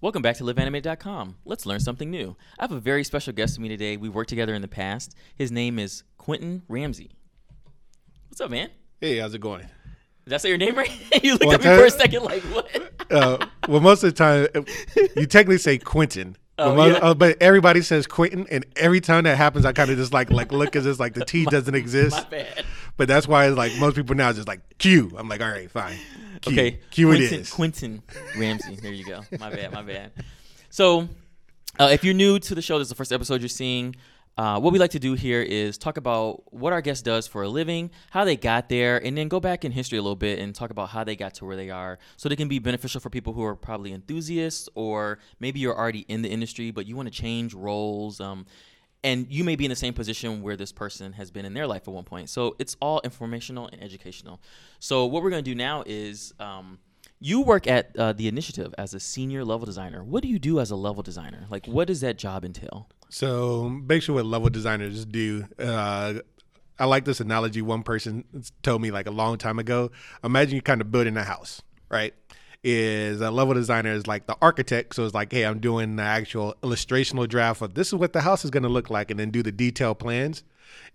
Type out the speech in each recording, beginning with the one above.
Welcome back to liveanimate.com. Let's learn something new. I have a very special guest with me today. We've worked together in the past. His name is Quentin Ramsey. What's up, man? Hey, how's it going? Did I say your name right? you looked Well, at me for a second like, what? Uh, well, most of the time, you technically say Quentin. Oh, but, yeah. uh, but everybody says Quentin, and every time that happens, I kind of just like like look as it's like the T doesn't exist. My bad. But that's why it's like most people now just like Q. I'm like, all right, fine. Q. Okay, Q Quentin, it is. Quentin Ramsey. There you go. My bad. My bad. So, uh, if you're new to the show, this is the first episode you're seeing. Uh, what we like to do here is talk about what our guest does for a living, how they got there, and then go back in history a little bit and talk about how they got to where they are, so they can be beneficial for people who are probably enthusiasts or maybe you're already in the industry but you want to change roles. Um, and you may be in the same position where this person has been in their life at one point. So it's all informational and educational. So what we're going to do now is um, you work at uh, the initiative as a senior level designer. What do you do as a level designer? Like, what does that job entail? So basically, what level designers do. Uh, I like this analogy. One person told me like a long time ago. Imagine you're kind of building a house, right? Is a level designer is like the architect, so it's like, hey, I'm doing the actual illustrational draft of this is what the house is going to look like, and then do the detailed plans.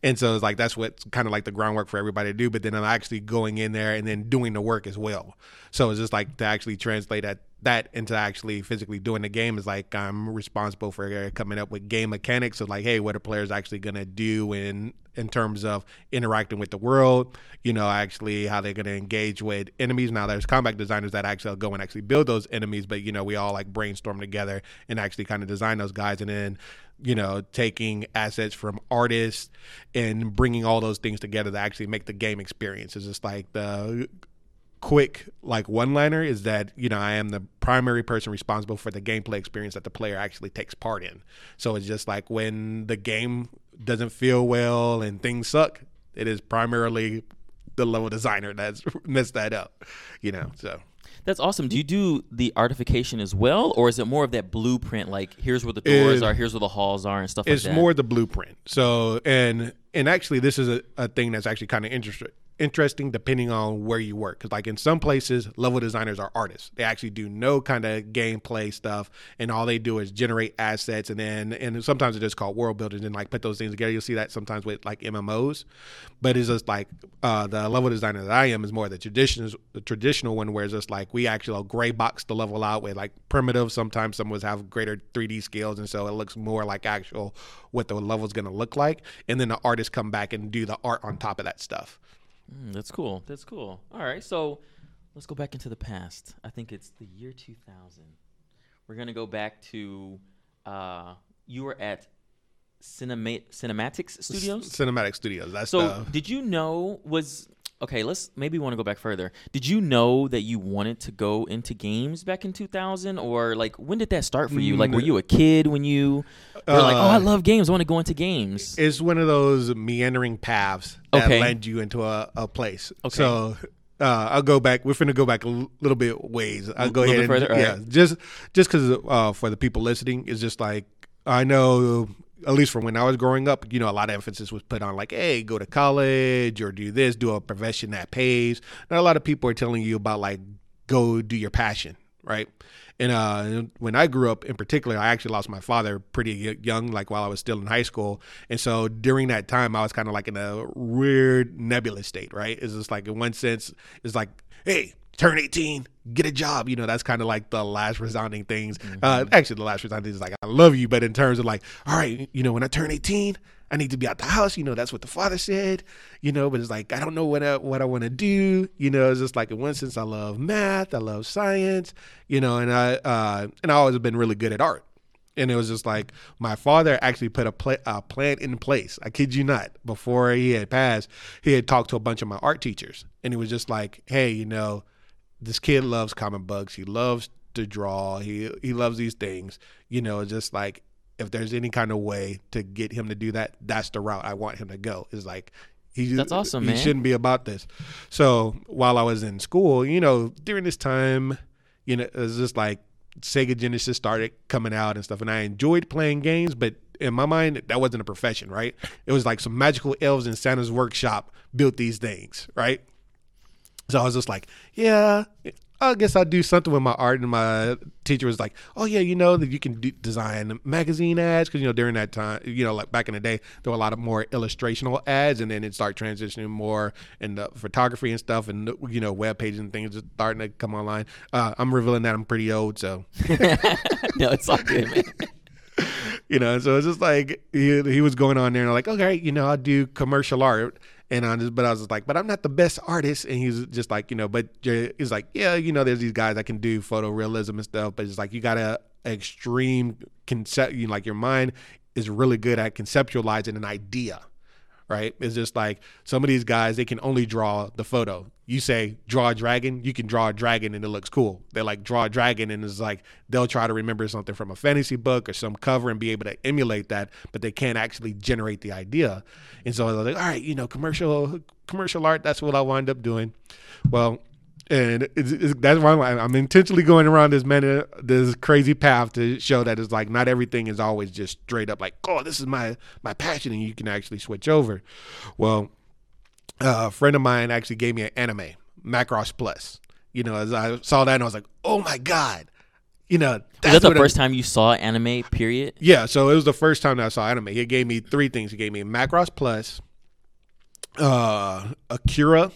And so it's like that's what's kind of like the groundwork for everybody to do. But then I'm actually going in there and then doing the work as well. So it's just like to actually translate that that into actually physically doing the game is like I'm responsible for uh, coming up with game mechanics of like, hey, what are players actually gonna do in in terms of interacting with the world, you know, actually how they're gonna engage with enemies. Now there's combat designers that actually go and actually build those enemies, but you know, we all like brainstorm together and actually kind of design those guys and then you know, taking assets from artists and bringing all those things together to actually make the game experience. It's just like the quick like one liner is that you know I am the primary person responsible for the gameplay experience that the player actually takes part in. So it's just like when the game doesn't feel well and things suck, it is primarily the level designer that's messed that up. You know, so That's awesome. Do you do the artification as well, or is it more of that blueprint? Like, here's where the doors It- are, here's where the halls are, and stuff it's like that. more the blueprint. So and and actually this is a, a thing that's actually kind of interesting interesting depending on where you work. Because like in some places level designers are artists. They actually do no kind of gameplay stuff and all they do is generate assets and then and sometimes it is just called world building and like put those things together. You'll see that sometimes with like mmos but it's just like uh, the level designer that i am is more the traditional the traditional one where it's just like we actually gray box the level out with like primitive. Sometimes some would have greater 3d skills and so it looks more like actual what the level's going to look like and then the artists come back and do the art on top of that stuff Mm, that's cool. That's cool. All right, so let's go back into the past. I think it's the year 2000. We're gonna go back to uh, you were at Cinema- Cinematix Studios. cinematic studios that's So the did you know was okay? Let's maybe want to go back further. Did you know that you wanted to go into games back in 2000, or like when did that start for you? Like, were you a kid when you were like, "Oh, I Uh, love games. I want to go into games"? it's one of those meandering paths that Okay. led you into a, a place. Okay. So uh, I'll go back. We're finna go back a l- little bit ways. I'll go ahead bit and further? yeah, Alright. just just because uh, for the people listening, it's just like I know. At least from when I was growing up, you know, a lot of emphasis was put on like, hey, go to college or do this, do a profession that pays. Not a lot of people are telling you about like go do your passion, right? And uh, when I grew up, in particular, I actually lost my father pretty young, like while I was still in high school. And so during that time, I was kind of like in a weird nebulous state, right? It's just like in one sense, it's like, hey, turn 18, get a job. You know, that's kind of like the last resounding things. Uh, actually, the last resounding things is like, I love you. But in terms of like, all right, you know, when I turn 18, I need to be out the house. You know, that's what the father said. You know, but it's like I don't know what I, what I want to do. You know, it's just like in one sense, I love math, I love science. You know, and I uh, and I always have been really good at art. And it was just like my father actually put a, pla- a plan in place. I kid you not. Before he had passed, he had talked to a bunch of my art teachers, and he was just like, "Hey, you know, this kid loves comic books. He loves to draw. He he loves these things. You know, it's just like if there's any kind of way to get him to do that, that's the route I want him to go. Is like he That's awesome, he man. shouldn't be about this. So while I was in school, you know, during this time, you know, it was just like Sega Genesis started coming out and stuff, and I enjoyed playing games, but in my mind, that wasn't a profession, right? It was like some magical elves in Santa's workshop built these things, right? So I was just like, yeah, I guess I'll do something with my art. And my teacher was like, oh, yeah, you know, that you can do, design magazine ads. Cause, you know, during that time, you know, like back in the day, there were a lot of more illustrational ads. And then it started transitioning more into photography and stuff and, you know, web pages and things just starting to come online. Uh, I'm revealing that I'm pretty old. So, no, it's all good, man. you know, so it's just like he, he was going on there and I'm like, okay, you know, I'll do commercial art. And I just, but I was like, but I'm not the best artist. And he's just like, you know, but he's like, yeah, you know, there's these guys that can do photorealism and stuff, but it's like you got to extreme concept, you know, like your mind is really good at conceptualizing an idea right? It's just like some of these guys, they can only draw the photo. You say draw a dragon, you can draw a dragon and it looks cool. They're like draw a dragon and it's like they'll try to remember something from a fantasy book or some cover and be able to emulate that, but they can't actually generate the idea. And so they're like, all right, you know, commercial commercial art, that's what I wind up doing. Well, and it's, it's, that's why I'm, I'm, intentionally going around this man this crazy path to show that it's like not everything is always just straight up like oh this is my my passion and you can actually switch over. Well uh, a friend of mine actually gave me an anime macross plus. You know as i saw that and i was like oh my god. You know that's that the first time you saw anime period? Yeah so it was the first time that i saw anime. He gave me three things. He gave me macross plus uh akira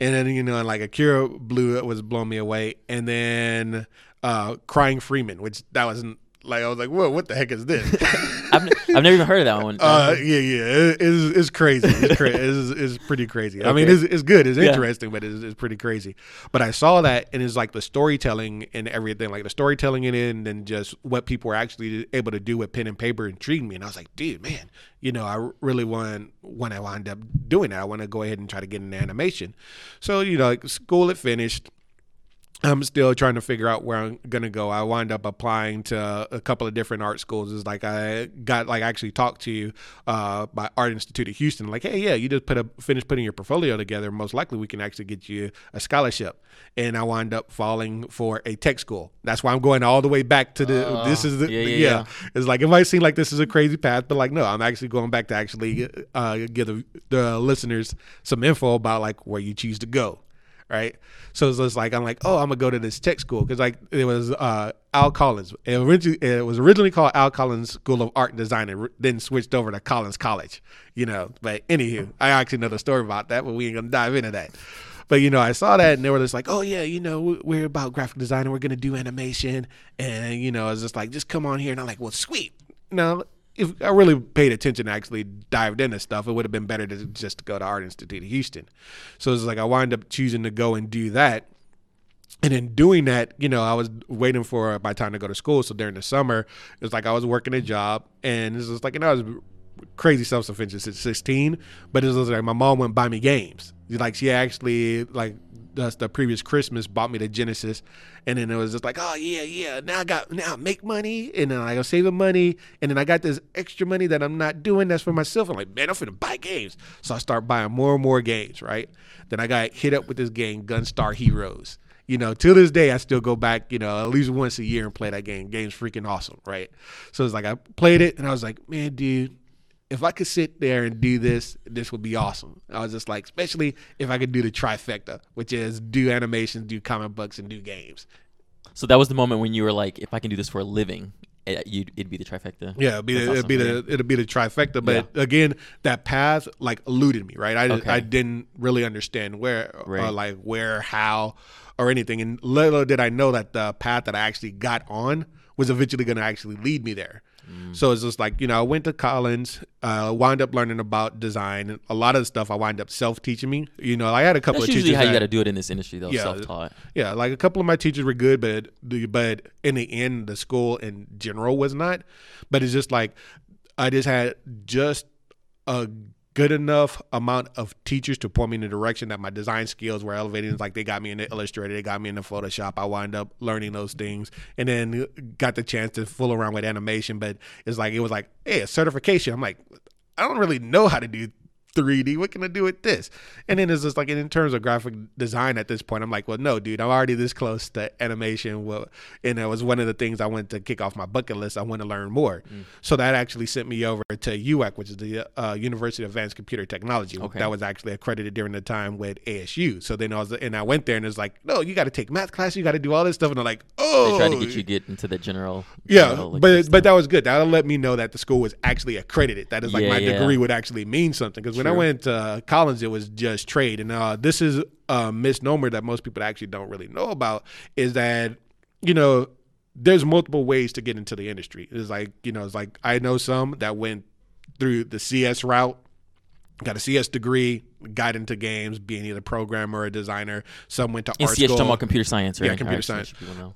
and then you know like Akira blew was blowing me away, and then uh, Crying Freeman, which that wasn't like I was like, whoa, what the heck is this? I've, I've never even heard of that one. Uh, yeah, yeah, it, it's, it's crazy. It's, cra- it's, it's pretty crazy. Okay. I mean, it's, it's good. It's interesting, yeah. but it's, it's pretty crazy. But I saw that, and it's like the storytelling and everything, like the storytelling in it, and then just what people were actually able to do with pen and paper intrigued me. And I was like, dude, man, you know, I really want when I wind up doing that, I want to go ahead and try to get an animation. So you know, like school had finished I'm still trying to figure out where I'm gonna go. I wind up applying to a couple of different art schools. It's like I got like actually talked to you uh, by Art Institute of Houston. Like, hey, yeah, you just put a finish putting your portfolio together. Most likely, we can actually get you a scholarship. And I wind up falling for a tech school. That's why I'm going all the way back to the. Uh, this is the yeah, yeah, yeah. yeah, It's like it might seem like this is a crazy path, but like no, I'm actually going back to actually uh, give the, the listeners some info about like where you choose to go right? So it was like I'm like, oh, I'm gonna go to this tech school because like it was uh, Al Collins. It originally it was originally called Al Collins School of Art and Design, and then switched over to Collins College. You know, but anywho, I actually know the story about that, but we ain't gonna dive into that. But you know, I saw that and they were just like, "Oh yeah, you know, we're about graphic design and we're gonna do animation." And you know, I was just like, "Just come on here." And I'm like, "Well, sweet." No, if I really paid attention, actually dived into stuff, it would have been better to just go to Art Institute of Houston. So it's like I wind up choosing to go and do that. And in doing that, you know, I was waiting for my time to go to school. So during the summer, it was like I was working a job, and it was like, you know, I was crazy self sufficient since 16, but it was like my mom wouldn't buy me games. Like she actually like the, the previous Christmas bought me the Genesis, and then it was just like, oh yeah, yeah. Now I got now I make money, and then I go saving money, and then I got this extra money that I'm not doing. That's for myself. I'm like, man, I'm finna buy games. So I start buying more and more games. Right. Then I got hit up with this game, Gunstar Heroes. You know, to this day, I still go back, you know, at least once a year and play that game. Game's freaking awesome, right? So it's like I played it, and I was like, man, dude, if I could sit there and do this, this would be awesome. I was just like, especially if I could do the trifecta, which is do animations, do comic books, and do games. So that was the moment when you were like, if I can do this for a living, eh, it, would it'd be the trifecta. Yeah, it'd be, the, awesome. it'd be the it'd be the trifecta. But yeah. again, that path like eluded me, right? I okay. I didn't really understand where, right. or like where, how, or anything. And little did I know that the path that I actually got on was eventually going to actually lead me there. Mm. So it's just like, you know, I went to Collins, uh, wound up learning about design. A lot of the stuff I wind up self teaching me. You know, I had a couple That's of usually teachers. how you got to do it in this industry, though, yeah, self taught. Yeah, like a couple of my teachers were good, but but in the end, the school in general was not. But it's just like I just had just a good enough amount of teachers to point me in the direction that my design skills were elevating. Like they got me into Illustrator, they got me into Photoshop. I wind up learning those things, and then got the chance to fool around with animation. But it's like it was like, hey, a certification. I'm like, I don't really know how to do 3D. What can I do with this? And then it's just like in terms of graphic design at this point, I'm like, well, no, dude, I'm already this close to animation. Well, and it was one of the things I wanted to kick off my bucket list. I want to learn more. Mm. So that actually sent me over to UAC, which is the uh, University of Advancing Computer Technology. Okay. That was actually accredited during the time with ASU. So then I was, and I went there and it's like, no, you got to take math class, you got to do all this stuff. And I'm like, oh, They tried to get you get into the general. yeah, general, like, but but that was good. That'll let me know that the school was actually accredited. That is like Yeah, my yeah. degree would actually mean something. Because when I went to uh, Collins, it was just trade, and uh, this is a misnomer that most people actually don't really know about. Is that you know there's multiple ways to get into the industry. It's like you know it's like I know some that went through the CS route got a CS degree, got into games, being either a programmer or a designer. Some went to In art CS, school. talking about computer science, right? Yeah, computer science.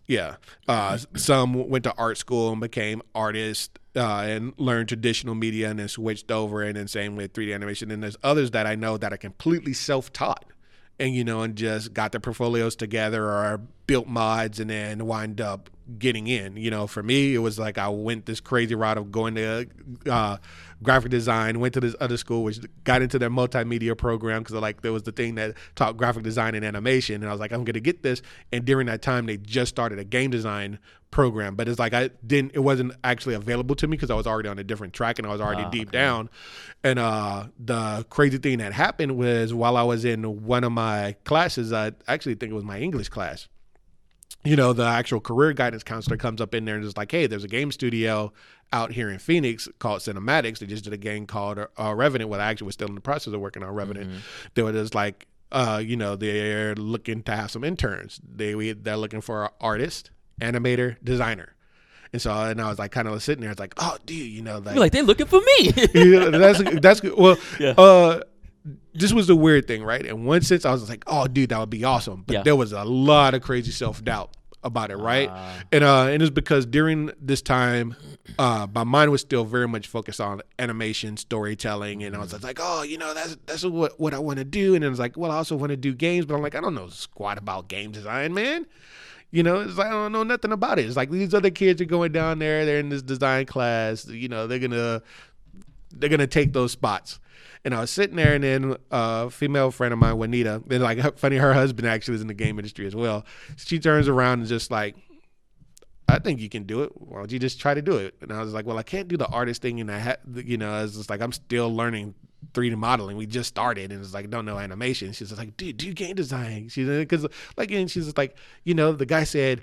Yeah. Uh, some went to art school and became artists uh, and learned traditional media and then switched over. And then same with 3D animation. And there's others that I know that are completely self taught and, you know, and just got their portfolios together or built mods and then wind up getting in. You know, for me, it was like I went this crazy route of going to uh, graphic design, went to this other school, which got into their multimedia program because like there was the thing that taught graphic design and animation, and I was like, I'm gonna get this. And during that time, they just started a game design program, but it's like I didn't, it wasn't actually available to me because I was already on a different track and I was already Ah, deep okay. down. And uh, the crazy thing that happened was while I was in one of my classes, I actually think it was my English class you know, the actual career guidance counselor comes up in there and is like, hey, there's a game studio out here in Phoenix called Cinematix. They just did a game called uh, Revenant. Well, I actually was still in the process of working on Revenant. They were just like, uh, you know, they're looking to have some interns. They we, they're looking for an artist, animator, designer. And so, and I was like, kind of sitting there. It's like, oh, dude, you know, like, You're like, they're looking for me. that's that's good. Well, Yeah. uh, this was the weird thing, right? In one sense, I was like, "Oh, dude, that would be awesome," but Yeah. there was a lot of crazy self doubt about it, right? Ah. and uh, and it's because during this time, uh, my mind was still very much focused on animation, storytelling, and I was like, "Oh, you know, that's that's what what I want to do," and then it's like, "Well, I also want to do games," but I'm like, "I don't know squat about game design, man." You know, it's like I don't know nothing about it. It's like these other kids are going down there, they're in this design class. You know, they're gonna they're gonna take those spots. And I was sitting there, and then a female friend of mine, Juanita, and like funny, her husband actually was in the game industry as well. She turns around and just like, I think you can do it. Why don't you just try to do it? And I was like, well, I can't do the artist thing, and I, ha- you know, it's just like I'm still learning 3D modeling. We just started, and it's like don't know animation. She's like, dude, do game design. She's uh, because like, and she's just like, you know, the guy said,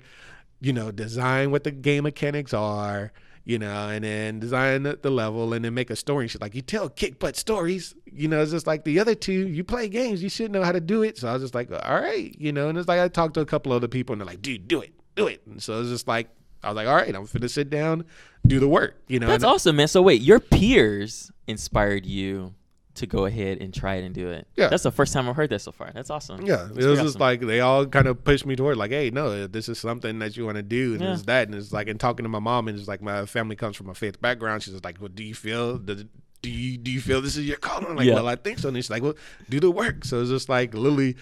you know, design what the game mechanics are, you know, and then design the, the level and then make a story. And she's like, you tell kick butt stories, you know, it's just like the other two, you play games, you should know how to do it. So I was just like, all right, you know, and it's like I talked to a couple other people and they're like, dude, do it, do it. And so it's just like, I was like, all right, I'm finna sit down, do the work, you know. That's and, awesome, man. So wait, your peers inspired you to go ahead and try it and do it. Yeah. That's the first time I've heard that so far. That's awesome. Yeah, That's it was just awesome. like they all kind of pushed me toward like, hey, no, this is something that you want to do, and Yeah. it's that, and it's like, and talking to my mom, and it's like my family comes from a faith background. She's like, well, do you feel the do you do you feel this is your calling? I'm like, Yeah. well, I think so. And she's like, well, do the work. So it's just like literally,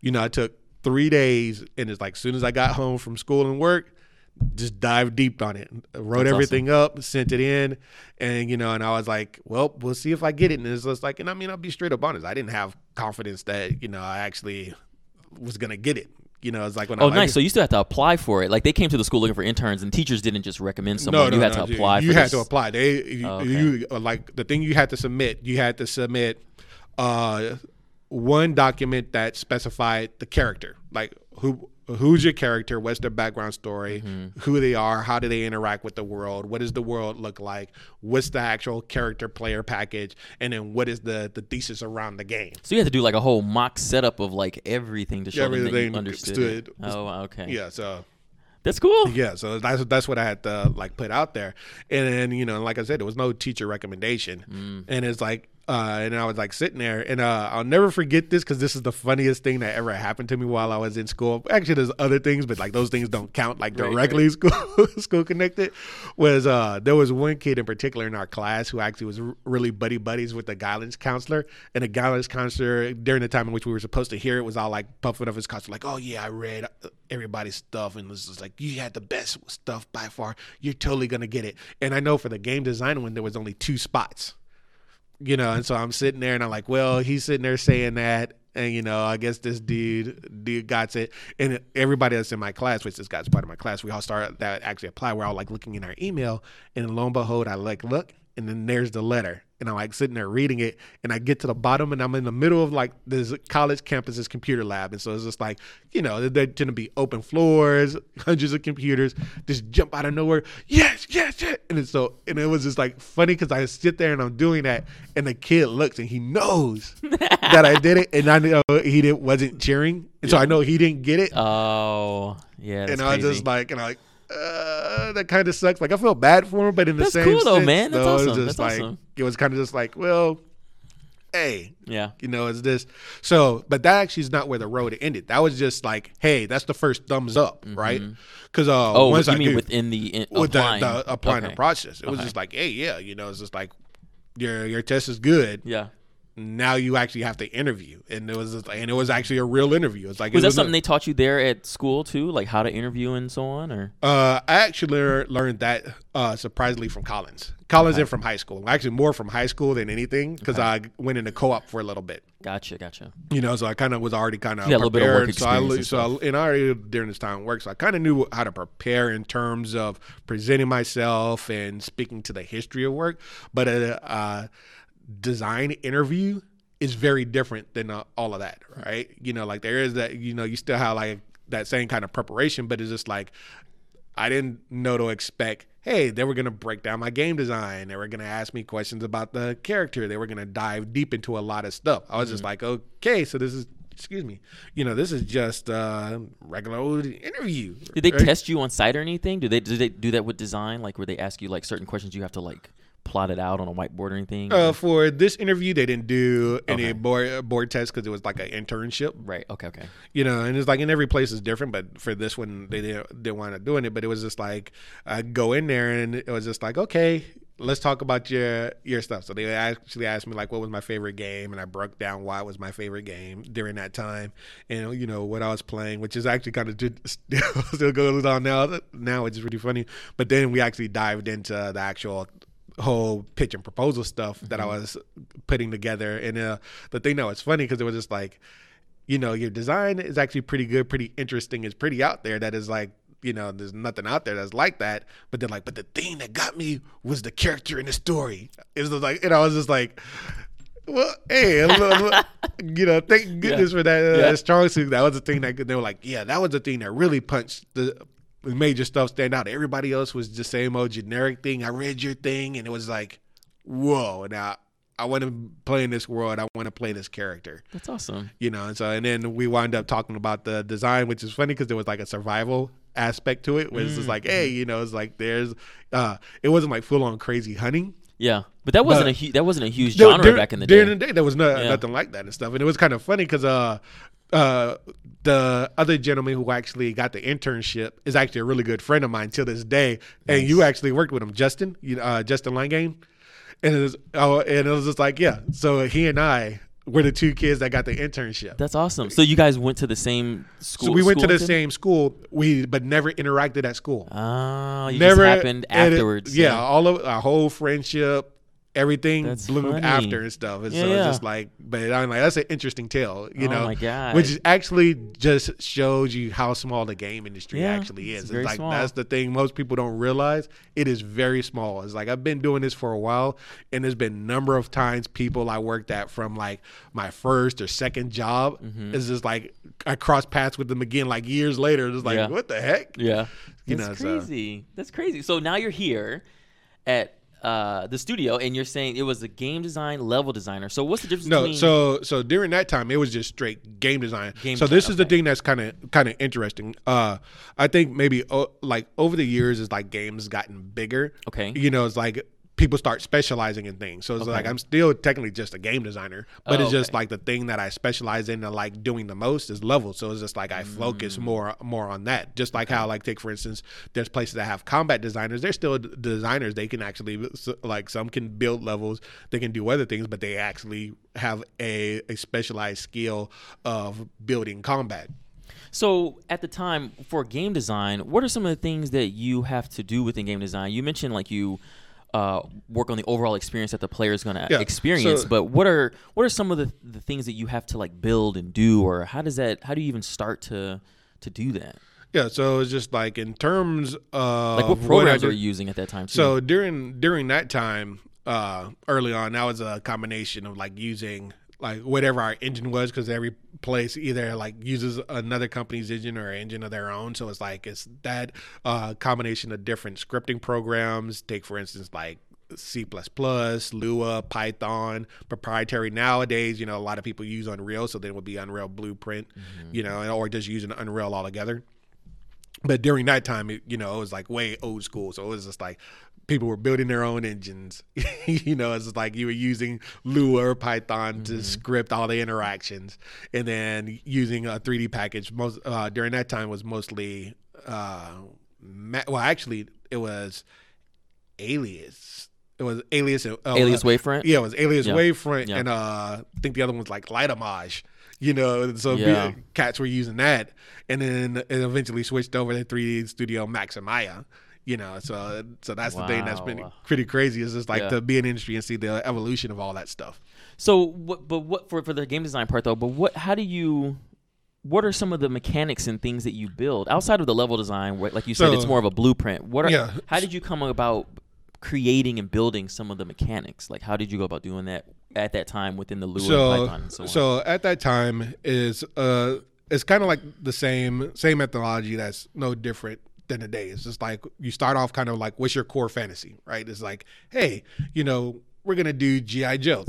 you know, I took three days, and it's like as soon as I got home from school and work. Just dive deep on it. Wrote That's everything up, sent it in, and you know, and I was like, "Well, we'll see if I get it." And it's just like, and I mean, I'll be straight up honest. I didn't have confidence that you know I actually was gonna get it. You know, it's like when I Oh, like, nice. So you still have to apply for it. Like they came to the school looking for interns, and teachers didn't just recommend someone. you had to apply. You for had this. to apply. They, you, Oh, okay. you like the thing you had to submit. You had to submit uh, one document that specified the character, like who who's your character, what's their background story, Mm-hmm. who they are, how do they interact with the world, what does the world look like, what's the actual character player package, and then what is the the thesis around the game. So you had to do like a whole mock setup of like everything to show them that Everything you understood. stood- Oh, okay. Yeah, so That's cool. Yeah, so that's that's what I had to like put out there, and then you know, like I said, there was no teacher recommendation, Mm. and it's like, uh, and I was like sitting there, and uh, I'll never forget this because this is the funniest thing that ever happened to me while I was in school. Actually, there's other things, but like those things don't count like Right, directly school school connected. Was uh, there was one kid in particular in our class who actually was really buddy buddies with the guidance counselor, and the guidance counselor during the time in which we were supposed to hear it was all like puffing up his counselor, like, oh yeah, I read uh, everybody's stuff, and this is like you had the best stuff by far. You're totally gonna get it. And I know for the game design one, there was only two spots. You know, and so I'm sitting there and I'm like, well, he's sitting there saying that. And you know, I guess this dude, dude got it, and everybody that's in my class, which this guy's part of my class, we all start that actually apply. We're all like looking in our email, and lo and behold, I like look, and then there's the letter, and I'm like sitting there reading it, and I get to the bottom, and I'm in the middle of like this college campus's computer lab, and so it's just like, you know, there tend to be open floors, hundreds of computers, just jump out of nowhere, yes, yes, yes, and so, and it was just like funny because I sit there and I'm doing that, and the kid looks and he knows that I did it, and I know he didn't wasn't cheering, and so I know he didn't get it, Oh, yeah. And I was crazy. just like, and I'm like. Uh, that kind of sucks. Like I feel bad for him, but in the That's same cool though, sense, man. That's though, it was awesome. just That's like awesome. it was kind of just like, well, hey, yeah. you know, it's this. So, but that actually is not where the road ended. That was just like, hey, that's the first thumbs up, right? Because uh, Oh, once you I mean within the in, with applying? the, the applying Okay. the process, it was Okay. just like, hey, yeah, you know, it's just like your your test is good. Yeah. Now you actually have to interview, and it was and it was actually a real interview. It's like Was it that something not- they taught you there at school too, like how to interview and so on, or? Uh, I actually learned that uh, surprisingly from Collins. Collins and from high school. Actually, more from high school than anything because I went into co-op for a little bit. Gotcha, gotcha. You know, so I kind of was already kind of Yeah, a little bit of work So I, experience and so I, and I already during this time work, so I kind of knew how to prepare in terms of presenting myself and speaking to the history of work. But a uh, design interview is very different than uh, all of that, right? You know, like there is that. You know, you still have like that same kind of preparation, but it's just like I didn't know to expect. Hey, they were gonna break down my game design. They were gonna ask me questions about the character. They were gonna dive deep into a lot of stuff. I was just like, okay, so this is, excuse me, you know, this is just a regular old interview. Did they right? test you on site or anything? Do they do they do that with design? Like where they ask you like certain questions you have to like plot it out on a whiteboard or anything? Uh, for this interview, they didn't do any Okay. board board tests because it was like an internship. right. Okay. Okay. you know, and it's like in every place is different, but for this one, they didn't, didn't want to doing it. But it was just like I go in there, and it was just like, okay, let's talk about your your stuff. So they actually asked me like, what was my favorite game, and I broke down why it was my favorite game during that time, and you know what I was playing, which is actually kind of still, still goes on now. Now it's really funny, but then we actually dived into the actual whole pitch and proposal stuff that I was putting together. And uh, the thing that was funny because it was just like, you know, your design is actually pretty good, pretty interesting. It's pretty out there. That is like, you know, there's nothing out there that's like that. But then like, but the thing that got me was the character in the story. It was like, and I was just like. Well, hey, you know, thank goodness for that uh, Yeah. strong suit. That was the thing that they were like, yeah, that was the thing that really punched the major stuff stand out. Everybody else was the same old generic thing. I read your thing, and it was like, whoa. Now I want to play in this world. I want to play this character. That's awesome. You know, and so and then we wind up talking about the design, which is funny because there was like a survival aspect to it. Where it's just like, hey, you know, it's like there's, uh, it wasn't like full on crazy hunting. Yeah, but that wasn't But- a hu- that wasn't a huge genre back in the day. during the day, there was no, Yeah. nothing like that and stuff, and it was kind of funny because uh, uh, the other gentleman who actually got the internship is actually a really good friend of mine till this day, and you actually worked with him, Justin, you uh, Justin Langane. and it was oh, and it was just like yeah, so he and I were the two kids that got the internship. That's awesome. So you guys went to the same school. so we went to the same school, we but never interacted at school. Oh, you never just happened and it- afterwards. yeah, all of our whole friendship, everything That's bloomed funny. after and stuff. And so it's yeah. just like, but I'm like, that's an interesting tale, you Oh know, my God. which actually just shows you how small the game industry Yeah, actually it's is. very like small. that's the thing most people don't realize. It is very small. It's like I've been doing this for a while, and there's been a number of times people I worked at from like my first or second job Mm-hmm. is just like I cross paths with them again like years later. It's like Yeah. what the heck? Yeah. You That's know, so- crazy. That's crazy. So now you're here at uh, the studio and you're saying it was a game design level designer. So what's the difference No, between so so during that time it was just straight game design. Game so this design, is the thing that's kind of kind of interesting. Uh, I think maybe oh, like over the years as like games gotten bigger. Okay. You know, it's like people start specializing in things. So it's Okay. like I'm still technically just a game designer, but Oh, it's just okay. like the thing that I specialize in and like doing the most is level. So it's just like I Mm. focus more more on that. Just like how like take for instance, there's places that have combat designers. They're still designers. They can actually like some can build levels. They can do other things, but they actually have a a specialized skill of building combat. So at the time for game design, what are some of the things that you have to do within game design? You mentioned like you uh, work on the overall experience that the player is going to Yeah, experience. so- but what are what are some of the the things that you have to like build and do, or how does that how do you even start to to do that? Yeah, so it's just like in terms of Like what programs are you using at that time? Too? So during during that time, uh, early on, that was a combination of like using like whatever our engine was because every place either like uses another company's engine or engine of their own. So it's like it's that uh, combination of different scripting programs. Take for instance like C++, Lua, Python, proprietary. Nowadays, you know, a lot of people use Unreal, so then it would be Unreal Blueprint, you know, or just using Unreal altogether but during that time it, you know it was like way old school so it was just like people were building their own engines you know it's like you were using lua or python to script all the interactions and then using a 3d package most uh, during that time was mostly uh, ma- well actually it was alias it was alias uh, Alias Wavefront. yeah, it was Alias Yeah. Wavefront, Yeah. and uh, I think the other one was like Light Homage. You know, so Yeah. cats were using that, and then it eventually switched over to 3D Studio Maximaya. You know, so so that's the thing that's been pretty crazy. Is just like Yeah. to be in industry and see the evolution of all that stuff. So, what, but what for for the game design part though? But what? How do you? What are some of the mechanics and things that you build outside of the level design? Where, like you said, So- it's more of a blueprint. What are? Yeah. How did you come about creating and building some of the mechanics? Like, how did you go about doing that at that time within the Lua and so Python and so so, at that time is uh it's kind of like the same same methodology that's no different than a day. it's just like you start off kind of like what's your core fantasy right it's like hey you know we're gonna do gi joe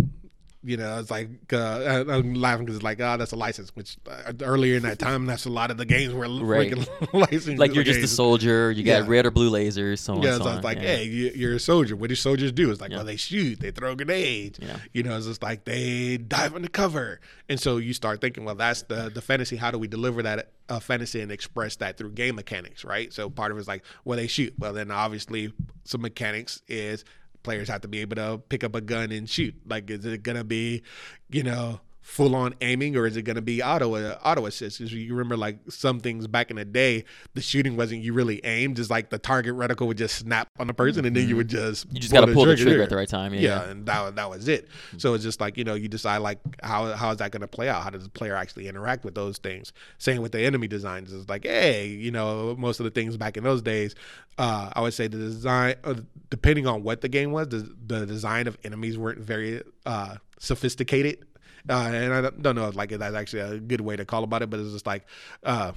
you know, it's like uh, I'm laughing because it's like, oh, that's a license. Which uh, earlier in that time, that's a lot of the games were Right. freaking licensed. Like you're just a soldier. You got Yeah. red or blue lasers. So on. Yeah, so so on. it's like, yeah. hey, you, you're a soldier. What do soldiers do? It's like, Yeah. well, they shoot, they throw grenades. Yeah. You know, it's just like they dive under cover. And so you start thinking, well, that's the the fantasy. How do we deliver that uh, fantasy and express that through game mechanics, right? So part of it's like, well, they shoot. Well, then obviously some mechanics is players have to be able to pick up a gun and shoot. Like, is it gonna be, you know? Full on aiming, or is it going to be auto uh, auto assist? Because you remember, like some things back in the day, the shooting wasn't you really aimed, just like the target reticle would just snap on the person, and then you would just Mm-hmm. You just got to pull the trigger at the right time. Yeah. Yeah, and that that was it. So it's just like you know, you decide like how how is that going to play out? How does the player actually interact with those things? Same with the enemy designs. It's like, hey, you know, most of the things back in those days, uh, I would say the design, uh, depending on what the game was, the, the design of enemies weren't very uh, sophisticated. Uh, and I don't know if like that's actually a good way to call about it, but it's just like uh,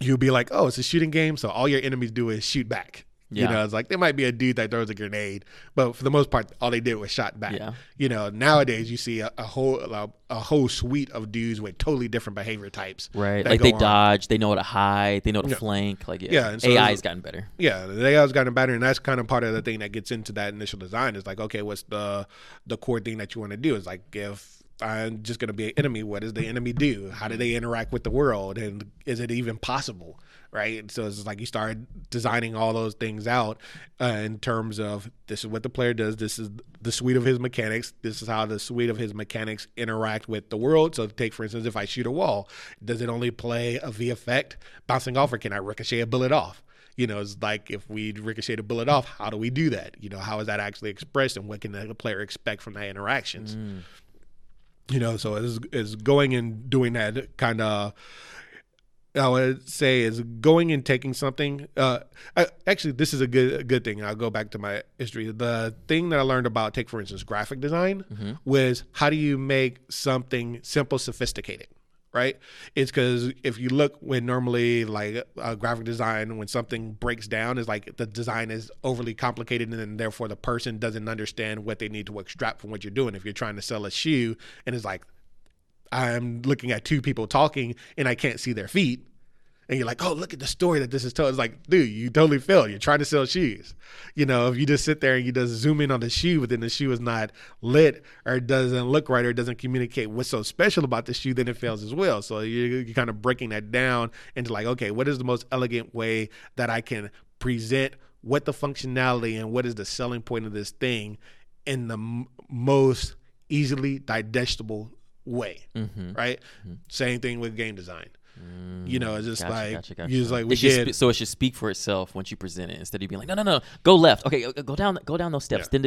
you'll be like, oh, it's a shooting game, so all your enemies do is shoot back. You know, it's like there might be a dude that throws a grenade, but for the most part, all they did was shot back. Yeah. You know, nowadays you see a, a whole a, a whole suite of dudes with totally different behavior types. Right. Like they on. dodge. They know how to hide. They know how to Yeah. flank. Like yeah. Yeah, and so AI has gotten better. Yeah, the AI's gotten better, and that's kind of part of the thing that gets into that initial design. Is like, okay, what's the the core thing that you want to do? Is like, if I'm just going to be an enemy, what does the enemy do? How do they interact with the world, and is it even possible? Right. So it's like you start designing all those things out uh, in terms of this is what the player does. This is the suite of his mechanics. This is how the suite of his mechanics interact with the world. So take for instance, if I shoot a wall, does it only play a VFX bouncing off, or can I ricochet a bullet off? you know, it's like if we ricochet a bullet off, how do we do that? You know, how is that actually expressed and what can the player expect from that interactions? You know, so is is going and doing that kind of I would say is going and taking something. Uh, I, actually, this is a good a good thing. I'll go back to my history. The thing that I learned about, take for instance, graphic design, was how do you make something simple, sophisticated, right? It's because if you look when normally like uh, graphic design, when something breaks down, is like the design is overly complicated, and then therefore the person doesn't understand what they need to extract from what you're doing. If you're trying to sell a shoe, and it's like I'm looking at two people talking and I can't see their feet. And you're like, oh, look at the story that this is telling. It's like, dude, you totally failed. You're trying to sell shoes. You know, if you just sit there and you just zoom in on the shoe, but then the shoe is not lit or it doesn't look right or it doesn't communicate what's so special about the shoe, then it fails as well. So you're, you're kind of breaking that down into like, okay, what is the most elegant way that I can present what the functionality and what is the selling point of this thing in the m- most easily digestible way, Mm-hmm. right? Same thing with game design. You know, it's just Gotcha, like gotcha, gotcha. you just like we It should did. spe- so it should speak for itself once you present it instead of being like, no, no, no, go left. Okay, go down, go down those steps. Yeah.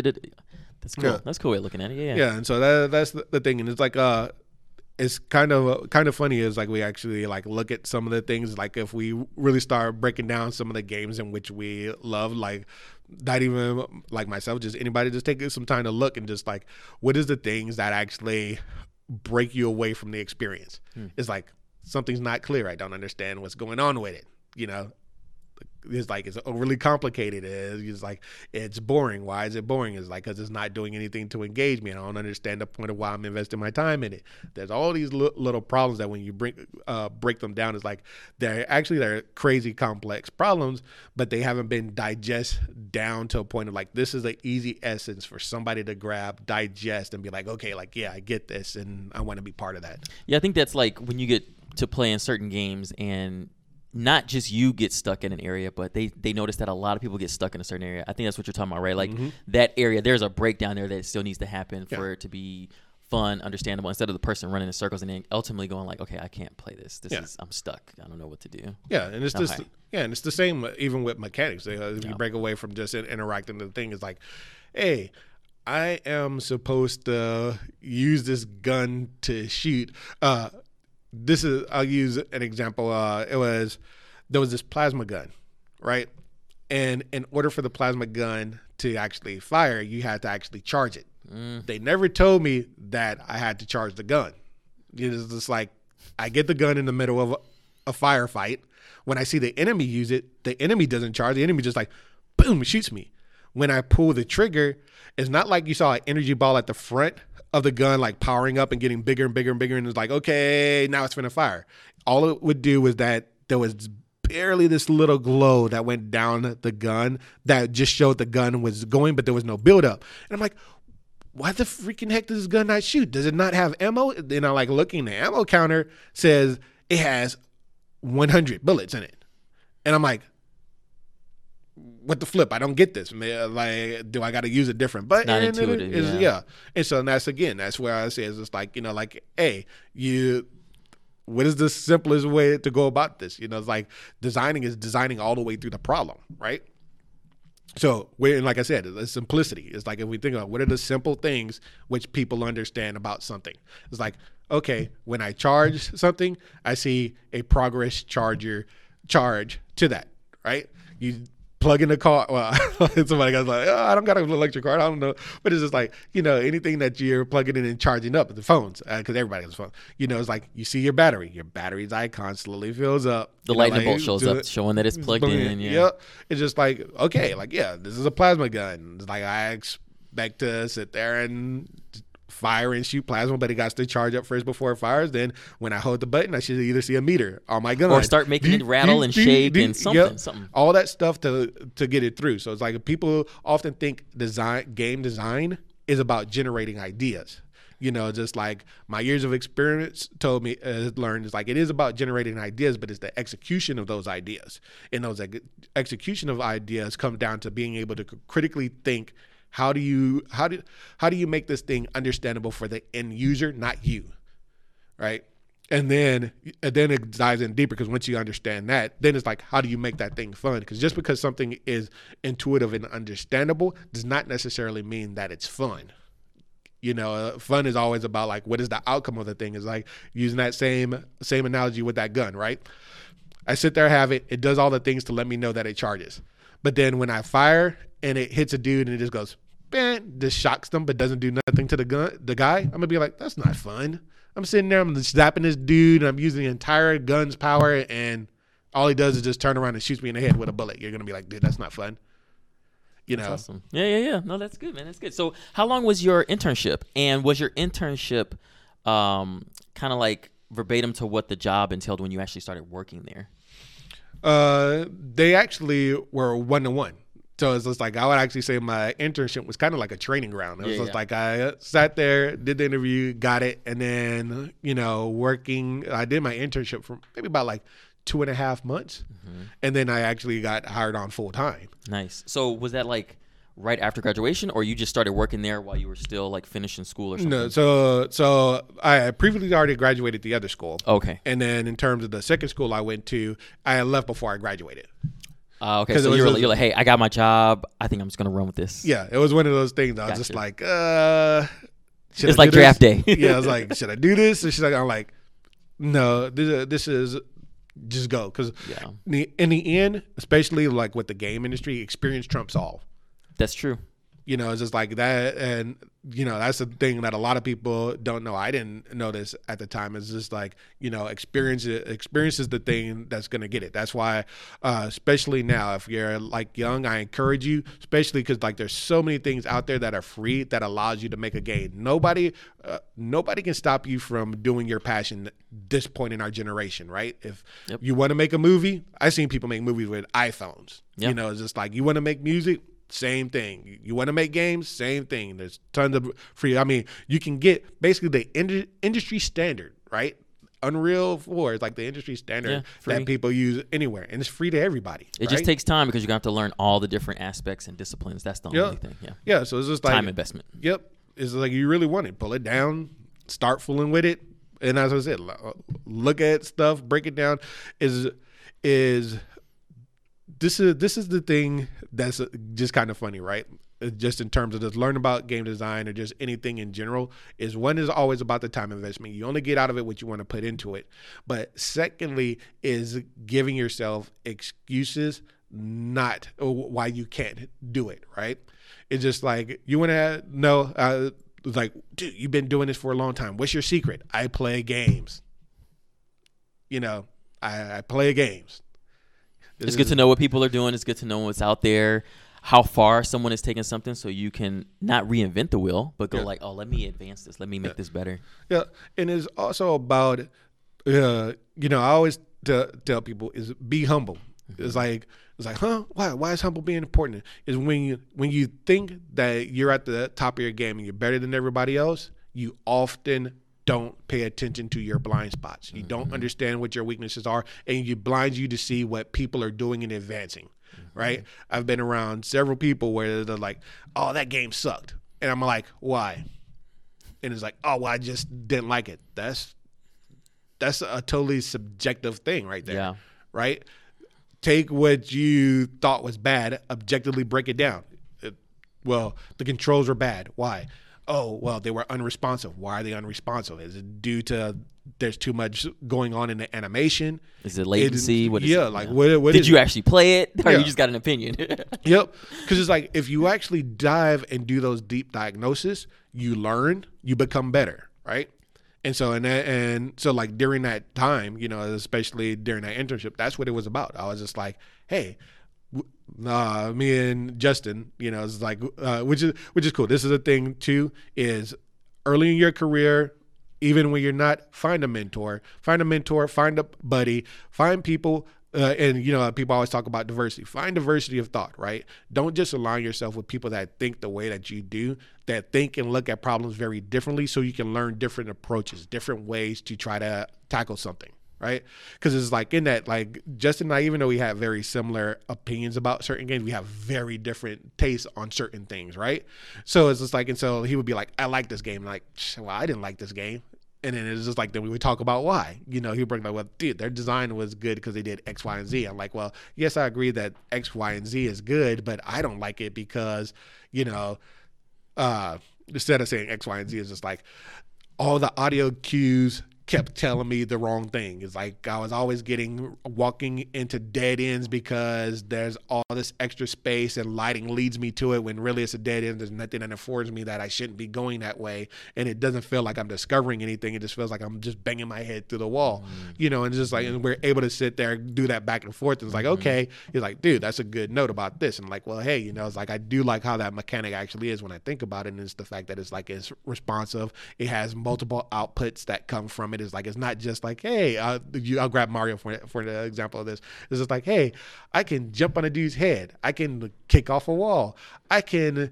That's cool. Yeah. That's a cool way of looking at it. Yeah. yeah and so that that's the, the thing and it's like uh it's kind of kind of funny is like we actually like look at some of the things like if we really start breaking down some of the games in which we love like not even like myself just anybody just take some time to look and just like what is the things that actually break you away from the experience it's like something's not clear i don't understand what's going on with it you know it's like it's overly complicated. It's, like it's boring. Why is it boring? It's like because it's not doing anything to engage me. I don't understand the point of why I'm investing my time in it. There's all these li- little problems that when you bring uh, break them down, it's like they're actually they're crazy complex problems, but they haven't been digest down to a point of like this is an easy essence for somebody to grab, digest, and be like, okay, like yeah, I get this, and I want to be part of that. Yeah, I think that's like when you get to play in certain games and not just you get stuck in an area, but they they notice that a lot of people get stuck in a certain area. I think that's what you're talking about, right? Like Mm-hmm. that area, there's a breakdown there that still needs to happen for it to be fun, understandable, instead of the person running in circles and then ultimately going like, okay, I can't play this. This Yeah. is I'm stuck. I don't know what to do. Yeah, and it's just Okay. yeah, and it's the same uh, even with mechanics. Uh, if you break away from just in- interacting, the thing is like, hey, I am supposed to use this gun to shoot. Uh, this is I'll use an example. Uh, it was there was this plasma gun, right? And in order for the plasma gun to actually fire, you had to actually charge it. They never told me that I had to charge the gun. It's just like I get the gun in the middle of a, a firefight. When I see the enemy use it, the enemy doesn't charge. The enemy just like boom shoots me. When I pull the trigger, it's not like you saw an energy ball at the front of the gun like powering up and getting bigger and bigger and bigger and it's like okay now it's gonna fire. All it would do was that there was barely this little glow that went down the gun that just showed the gun was going, but there was no buildup. And I'm like, why the freaking heck does this gun not shoot? Does it not have ammo? Then I like looking, the ammo counter says it has 100 bullets in it. And I'm like, what the flip? I don't get this. Man, uh, Like, do I got to use a different button? not And it intuitive, yeah. yeah. And so that's again, that's where I say it's just like, you know, like, hey, you what is the simplest way to go about this? You know, it's like designing is designing all the way through the problem, right? So, we and like I said, it's simplicity. It's like if we think about what are the simple things which people understand about something. It's like, okay, when I charge something, I see a progress charger charge to that, right? You plug in the car. Well, somebody goes like, oh, I don't got an electric car. I don't know, but it's just like you know anything that you're plugging in and charging up the phones uh, because everybody has a phone. You know, it's like you see your battery. Your battery's icon slowly fills up. The You know, lightning like, bolt shows up, showing that it's plugged in. Yeah. Yep. It's just like, okay, like, yeah, this is a plasma gun. It's like, I expect to sit there and fire and shoot plasma, but it got to charge up first before it fires. Then when I hold the button, I should either see a meter on my gun. Or start making it rattle and shake and something, something. All that stuff to to get it through. So it's like people often think design game design is about generating ideas. You know, just like my years of experience told me, uh, learned is like it is about generating ideas, but it's the execution of those ideas. And those ex- execution of ideas come down to being able to critically think how do you how do how do you make this thing understandable for the end user, not you, right? And then and then it dives in deeper because once you understand that, then it's like how do you make that thing fun? Because just because something is intuitive and understandable does not necessarily mean that it's fun you know uh, fun is always about like what is the outcome of the thing is like using that same same analogy with that gun right i sit there have it it does all the things to let me know that it charges but then when i fire and it hits a dude and it just goes bang just shocks them but doesn't do nothing to the gun the guy i'm gonna be like that's not fun i'm sitting there i'm zapping this dude and i'm using the entire gun's power and all he does is just turn around and shoots me in the head with a bullet you're gonna be like dude that's not fun you know Awesome. Yeah, yeah, yeah. No, that's good, man. That's good. So, how long was your internship? And was your internship um, kind of like verbatim to what the job entailed when you actually started working there? Uh, they actually were one to one. So it's just like I would actually say my internship was kind of like a training ground. It was Yeah, just yeah. like I sat there, did the interview, got it, and then you know working. I did my internship for maybe about like two and a half months, Mm-hmm. and then I actually got hired on full time. Nice. So, was that like right after graduation, or you just started working there while you were still like finishing school or something? No, so so I previously already graduated the other school, Okay. and then in terms of the second school I went to, I left before I graduated. Uh, okay. So you're, like- you're like, hey, I got my job. I think I'm just gonna run with this. Yeah, it was one of those things. I was just like, uh, should It's I like draft this? day. yeah, I was like, should I do this? And she's like, I'm like, no, this, this is just go because Yeah. in the end, especially like with the game industry, experience trumps all. That's true. You know, it's just like that, and you know that's the thing that a lot of people don't know. I didn't know this at the time. It's just like you know, experience experience is the thing that's going to get it. That's why, uh, especially now, if you're like young, I encourage you, especially because like there's so many things out there that are free that allows you to make a gain. Nobody, uh, nobody can stop you from doing your passion. This point in our generation, right? If Yep. you want to make a movie, I've seen people make movies with iPhones. Yeah. You know, it's just like you want to make music, same thing. You- want to make games, same thing. There's tons of free. I mean, you can get basically the ind- industry standard, right? Unreal 4 is like the industry standard Yeah, that people use anywhere, and it's free to everybody. It just takes time because you're gonna have to learn all the different aspects and disciplines. That's the Yeah. only thing. Yeah. yeah. So it's just like Time investment. Yep. It's like you really want it. Pull it down, start fooling with it. And as I said, look at stuff, break it down. Is is this is this is the thing that's just kind of funny, right? Uh, Just in terms of just learn about game design or just anything in general, is one is always about the time investment. You only get out of it what you want to put into it. But secondly, is giving yourself excuses not why you can't do it, right? It's just like you want to know, uh, like, dude, you've been doing this for a long time. What's your secret? I play games. You know, I, I play games. It's good to know what people are doing. It's good to know what's out there, how far someone is taking something, so you can not reinvent the wheel, but go Yeah. like, oh, let me advance this. Let me make this better. Yeah, and it's also about, uh, you know, I always t- tell people is be humble. It's like it's like, huh? Why? Why is humble being important? Is when you when you think that you're at the top of your game and you're better than everybody else, you often don't pay attention to your blind spots. You don't mm-hmm. understand what your weaknesses are, and you blind you to see what people are doing and advancing. Mm-hmm. Right? I've been around several people where they're like, "Oh, that game sucked," and I'm like, "Why?" and it's like, oh, well, I just didn't like it. That's that's a totally subjective thing right there. Yeah. Right? Take what you thought was bad, objectively break it down. It- well, the controls were bad. Why? Oh, well, they were unresponsive. Why are they unresponsive? Is it due to there's too much going on in the animation? Is it latency? What is yeah, it? like what? What Did you it? actually play it, or Yeah. you just got an opinion? Yep. Because it's like if you actually dive and do those deep diagnosis, you learn, you become better, right? And so and that, and so like during that time, you know, especially during that internship, that's what it was about. I was just like, hey, uh, me and Justin, you know, it's like uh, which is which is cool. This is a thing too. Is early in your career, even when you're not, find a mentor, find a mentor, find a buddy, find people. Uh, and you know, people always talk about diversity. Find diversity of thought, right? Don't just align yourself with people that think the way that you do, that think and look at problems very differently, so you can learn different approaches, different ways to try to tackle something, right? Because it's like in that, like Justin and I, even though we have very similar opinions about certain games, we have very different tastes on certain things, right? So it's just like, and so he would be like, "I like this game," like, "Well, I didn't like this game." And then it's just like then we would talk about why. You know, he would bring like, well, dude, their design was good because they did X, Y, and Z. I'm like, well, yes, I agree that X, Y, and Z is good, but I don't like it because, you know, uh, instead of saying X, Y, and Z, it's just like all the audio cues kept telling me the wrong thing. It's like I was always getting walking into dead ends because there's all this extra space and lighting leads me to it when really it's a dead end. There's nothing that informs me that I shouldn't be going that way. And it doesn't feel like I'm discovering anything. It just feels like I'm just banging my head through the wall. Mm. You know, and just like and we're able to sit there and do that back and forth. It's like, mm-hmm. okay, you're like, dude, that's a good note about this. And like, well, hey, you know, it's like I do like how that mechanic actually is when I think about it. And it's the fact that it's like it's responsive. It has multiple outputs that come from It's like it's not just like, hey, uh, you, I'll grab Mario for for the example of this. It's just like, hey, I can jump on a dude's head. I can kick off a wall. I can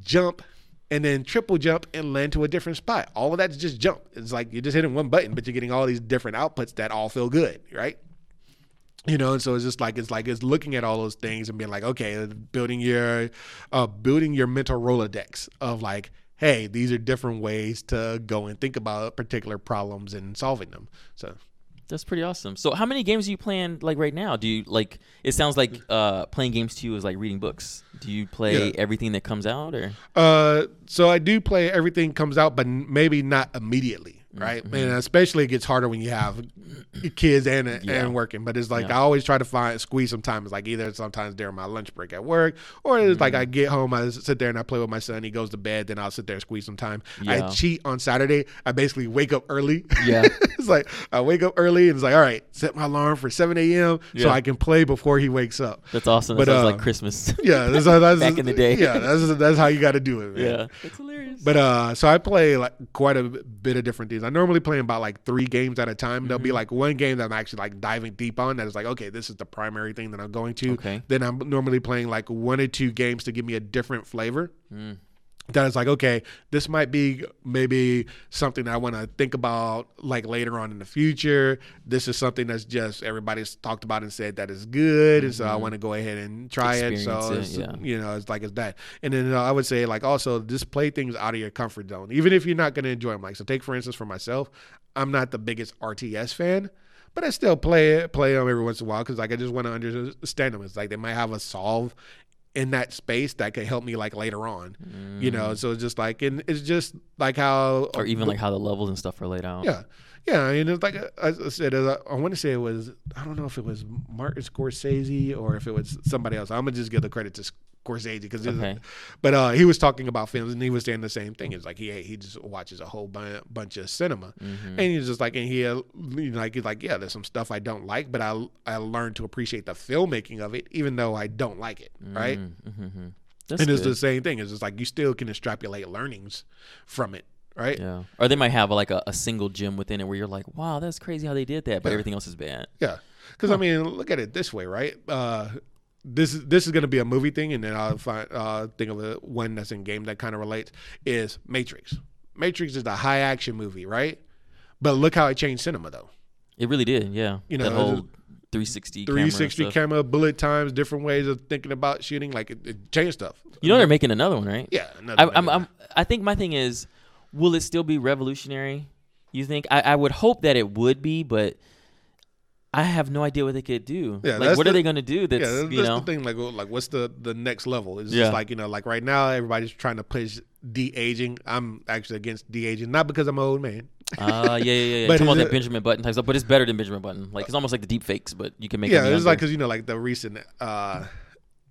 jump and then triple jump and land to a different spot. All of that's just jump. It's like you're just hitting one button, but you're getting all these different outputs that all feel good, right? you know and so it's just like it's like it's looking at all those things and being like okay building your uh building your mental rolodex of like hey these are different ways to go and think about particular problems and solving them so That's pretty awesome. So, how many games are you playing like right now? Do you like? It sounds like uh, playing games to you is like reading books. Do you play Yeah. everything that comes out, or Uh, so I do play everything comes out, but maybe not immediately, right? And especially it gets harder when you have kids and Yeah. and working. But it's like Yeah. I always try to find squeeze some time. It's like either sometimes during my lunch break at work, or it's like I get home, I sit there and I play with my son. He goes to bed, then I'll sit there and squeeze some time. Yeah. I cheat on Saturday. I basically wake up early. Yeah. it's like I wake up early and it's like all right, set my alarm for seven a.m. so I can play before he wakes up. that's awesome? That But, sounds uh, like Christmas. Yeah, that's, that's Back in the day. Yeah, that's that's how you got to do it. Man. yeah, that's hilarious. But uh, so I play like quite a bit of different things. I normally play about like three games at a time. There'll Mm-hmm. be like one game that I'm actually like diving deep on. That is like, okay, this is the primary thing that I'm going to. Okay. Then I'm normally playing like one or two games to give me a different flavor. Mm. That is like, okay, this might be maybe something I want to think about like later on in the future. This is something that's just everybody's talked about and said that is good, and so I want to go ahead and try it. So Mm-hmm. It's, yeah. you know, it's like it's that. And then uh, I would say like also just play things out of your comfort zone, even if you're not going to enjoy them. Like so, take for instance for myself, I'm not the biggest RTS fan. But I still play it, play them every once in a while because like I just want to understand them. It's like they might have a solve in that space that could help me like later on, you know. So it's just like and it's just like how Mm. or even like how the levels and stuff are laid out. yeah. Yeah, I mean, it's like uh, as I said, uh, I want to say it was, I don't know if it was Martin Scorsese or if it was somebody else. I'm gonna just give the credit to Scorsese because, Okay. but uh, he was talking about films and he was saying the same thing. It's like he he just watches a whole bu- bunch of cinema, Mm-hmm. and he's just like, and he uh, you know, like he's like, yeah, there's some stuff I don't like, but I I learned to appreciate the filmmaking of it, even though I don't like it, right? Mm-hmm. And it's the same thing. It's just like you still can extrapolate learnings from it, right? Yeah. Or they might have like a, a single gem within it where you're like, wow, that's crazy how they did that, but Yeah. everything else is bad. Yeah, because I mean, look at it this way, right? Uh, this is this is going to be a movie thing, and then I'll find uh, think of a, one that's in game that kind of relates is Matrix. Matrix is a high action movie, right? But look how it changed cinema, though. It really did. Yeah. You that know, whole the 360 camera 360 camera, bullet times, different ways of thinking about shooting, like it, it changed stuff. You know they're making another one, right? Yeah, another I. I'm, I'm, I think my thing is, will it still be revolutionary? You think? I, I would hope that it would be, but I have no idea what they could do. Yeah, like, what are they going to do? That's, yeah, that's, you know, the thing. Like, like, what's the the next level? It's Yeah. just like you know, like right now, everybody's trying to push de aging. I'm actually against de aging, not because I'm an old man. uh, yeah, yeah, yeah. But Talking about that Benjamin Button type stuff, but it's better than Benjamin Button. Like it's almost like the deep fakes, but you can make yeah, it's like because you know, like the recent uh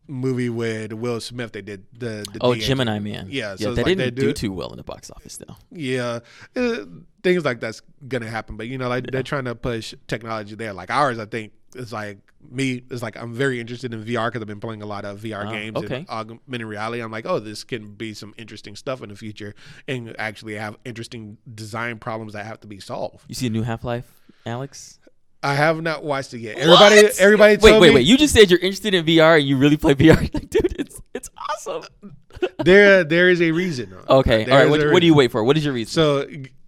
movie with Will Smith, they did the, the Oh, de-aging. Gemini Man. Yeah, so yeah, that like didn't they do do- too well in the box office though. Yeah, uh, things like that's gonna happen. But you know, like they're trying to push technology there. Like ours, I think it's like me. It's like I'm very interested in VR because I've been playing a lot of VR Ah, games okay. and augmented reality. I'm like, oh, this can be some interesting stuff in the future, and actually have interesting design problems that have to be solved. You see a new Half Life, Alyx? I have not watched it yet. Everybody, What? everybody, Wait, wait, wait! You just said you're interested in VR and you really play VR. Like, dude, it's it's awesome. there, there is a reason. Okay, There all right. What, what do you wait for? What is your reason? So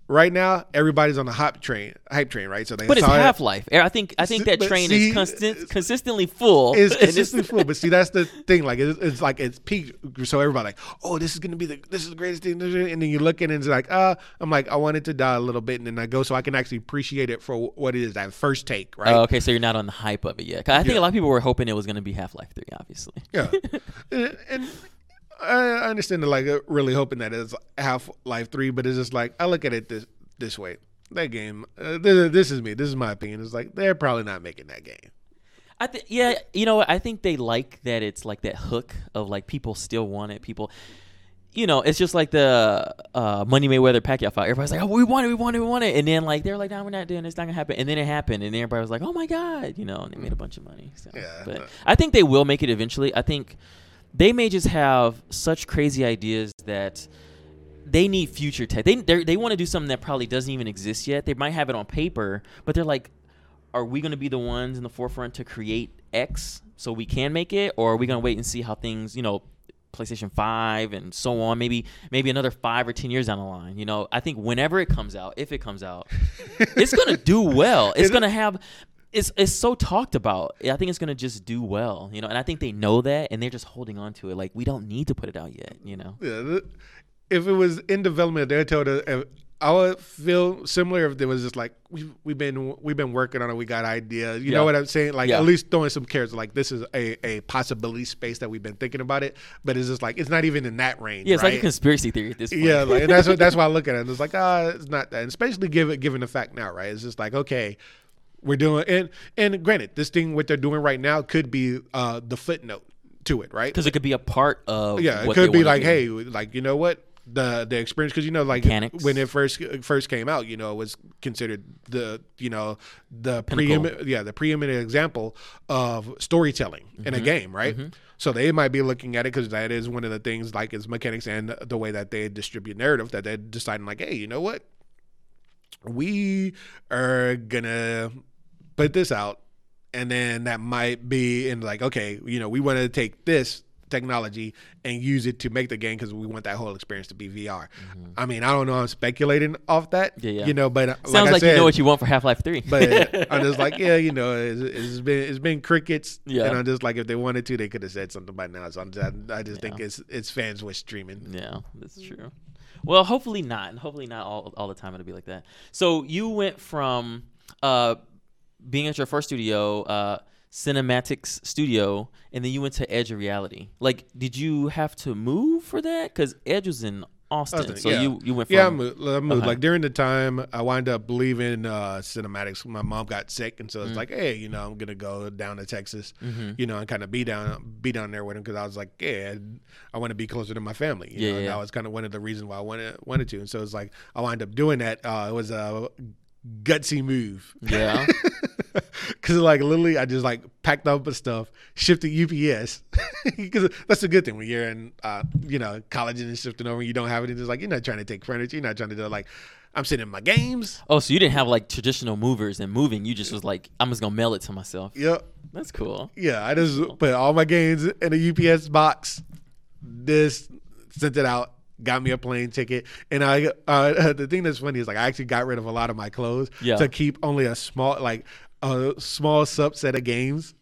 right now, everybody's on the hype train, hype train, right? So they but it's Half Life. I think I think that train see, is constant, consistently full. It's consistently full, but see, that's the thing. Like, it's, it's like it's peaked. So everybody like, oh, this is gonna be the this is the greatest thing. And then you look at it and it's like, uh, I'm like, I want it to die a little bit, and then I go so I can actually appreciate it for what it is. That first take, right? Oh, okay, so you're not on the hype of it yet. 'Cause I think Yeah. a lot of people were hoping it was going to be Half Life Three. Obviously. Yeah, and, and I understand that, like, uh, really hoping that it's Half Life Three, but it's just like I look at it this this way. That game, uh, this, this is me. This is my opinion. It's like they're probably not making that game. I think yeah, you know? I think they like that it's like that hook of like people still want it. People, you know, it's just like the uh, Money Mayweather Pacquiao fight. Everybody's like, oh, we want it, we want it, we want it, and then like they're like, no, we're not doing it. It's not gonna happen. And then it happened, and everybody was like, oh my god, you know, and they made a bunch of money. So, Yeah. but I think they will make it eventually. I think they may just have such crazy ideas that they need future tech. They they're- want to do something that probably doesn't even exist yet. They might have it on paper, but they're like, are we going to be the ones in the forefront to create X so we can make it, or are we going to wait and see how things, you know, PlayStation Five and so on? Maybe maybe another five or ten years down the line. You know, I think whenever it comes out, if it comes out, it's going to do well. It's It- going to have. It's it's so talked about. I think it's gonna just do well, you know. And I think they know that, and they're just holding on to it. Like we don't need to put it out yet, you know. Yeah, if it was in development, they told us. I would feel similar if there was just like we've we've been we've been working on it. We got ideas. You Yeah. know what I'm saying? Like Yeah. at least throwing some carrots. Like this is a, a possibility space that we've been thinking about it, but it's just like it's not even in that range. Yeah, it's right? like a conspiracy theory at this point. Yeah, like, and that's what that's why I look at it. It's like ah, it's not that. And especially given given the fact now, right? It's just like okay, we're doing and and granted, this thing what they're doing right now could be uh the footnote to it, right? because it could be a part of. Yeah, it could be like, hey, like you know what the the experience because you know like Mechanics. when it first first came out, you know, it was considered the you know the preeminent yeah the preeminent example of storytelling in Mm-hmm. a game, right? So they might be looking at it because that is one of the things like its mechanics and the way that they distribute narrative that they're deciding like, hey, you know what, we are gonna put this out and then that might be in like okay you know we want to take this technology and use it to make the game because we want that whole experience to be VR. I mean, I don't know. I'm speculating off that, Mm-hmm. Yeah, yeah. you know, but uh, Sounds I like, said, you know what you want for Half Life Three. but I'm just like, yeah, you know, it's, it's been it's been crickets, Yeah. And I'm just like, if they wanted to, they could have said something by now. So I'm just, I just think it's it's fans with streaming. Yeah, that's true. Well, hopefully not. And hopefully not all, all the time it'll be like that. So you went from uh, being at your first studio, uh, Cinematix Studio, and then you went to Edge of Reality. Like, did you have to move for that? Because Edge was in Austin, Austin, so yeah. you you went from Yeah, I moved. I moved. Okay. Like during the time, I wound up leaving uh, Cinematix. My mom got sick, and so it's like, hey, you know, I'm gonna go down to Texas, Mm-hmm. you know, and kind of be down, be down there with him because I was like, yeah, I want to be closer to my family. You Yeah, know, yeah. that was kind of one of the reasons why I wanted wanted to. And so it's like I wound up doing that. Uh, it was a gutsy move. yeah. Cause like literally, I just like packed up my stuff, shipped to UPS. Because that's a good thing when you're in, uh, you know, college and shifting over. and You don't have it. It's like you're not trying to take furniture. You're not trying to do like, I'm sitting in my games. Oh, so you didn't have like traditional movers and moving. You just was like, I'm just gonna mail it to myself. Yep. That's cool. Yeah. I just put all my games in a UPS box. This sent it out. Got me a plane ticket, and I uh, the thing that's funny is like I actually got rid of a lot of my clothes Yeah. to keep only a small like a small subset of games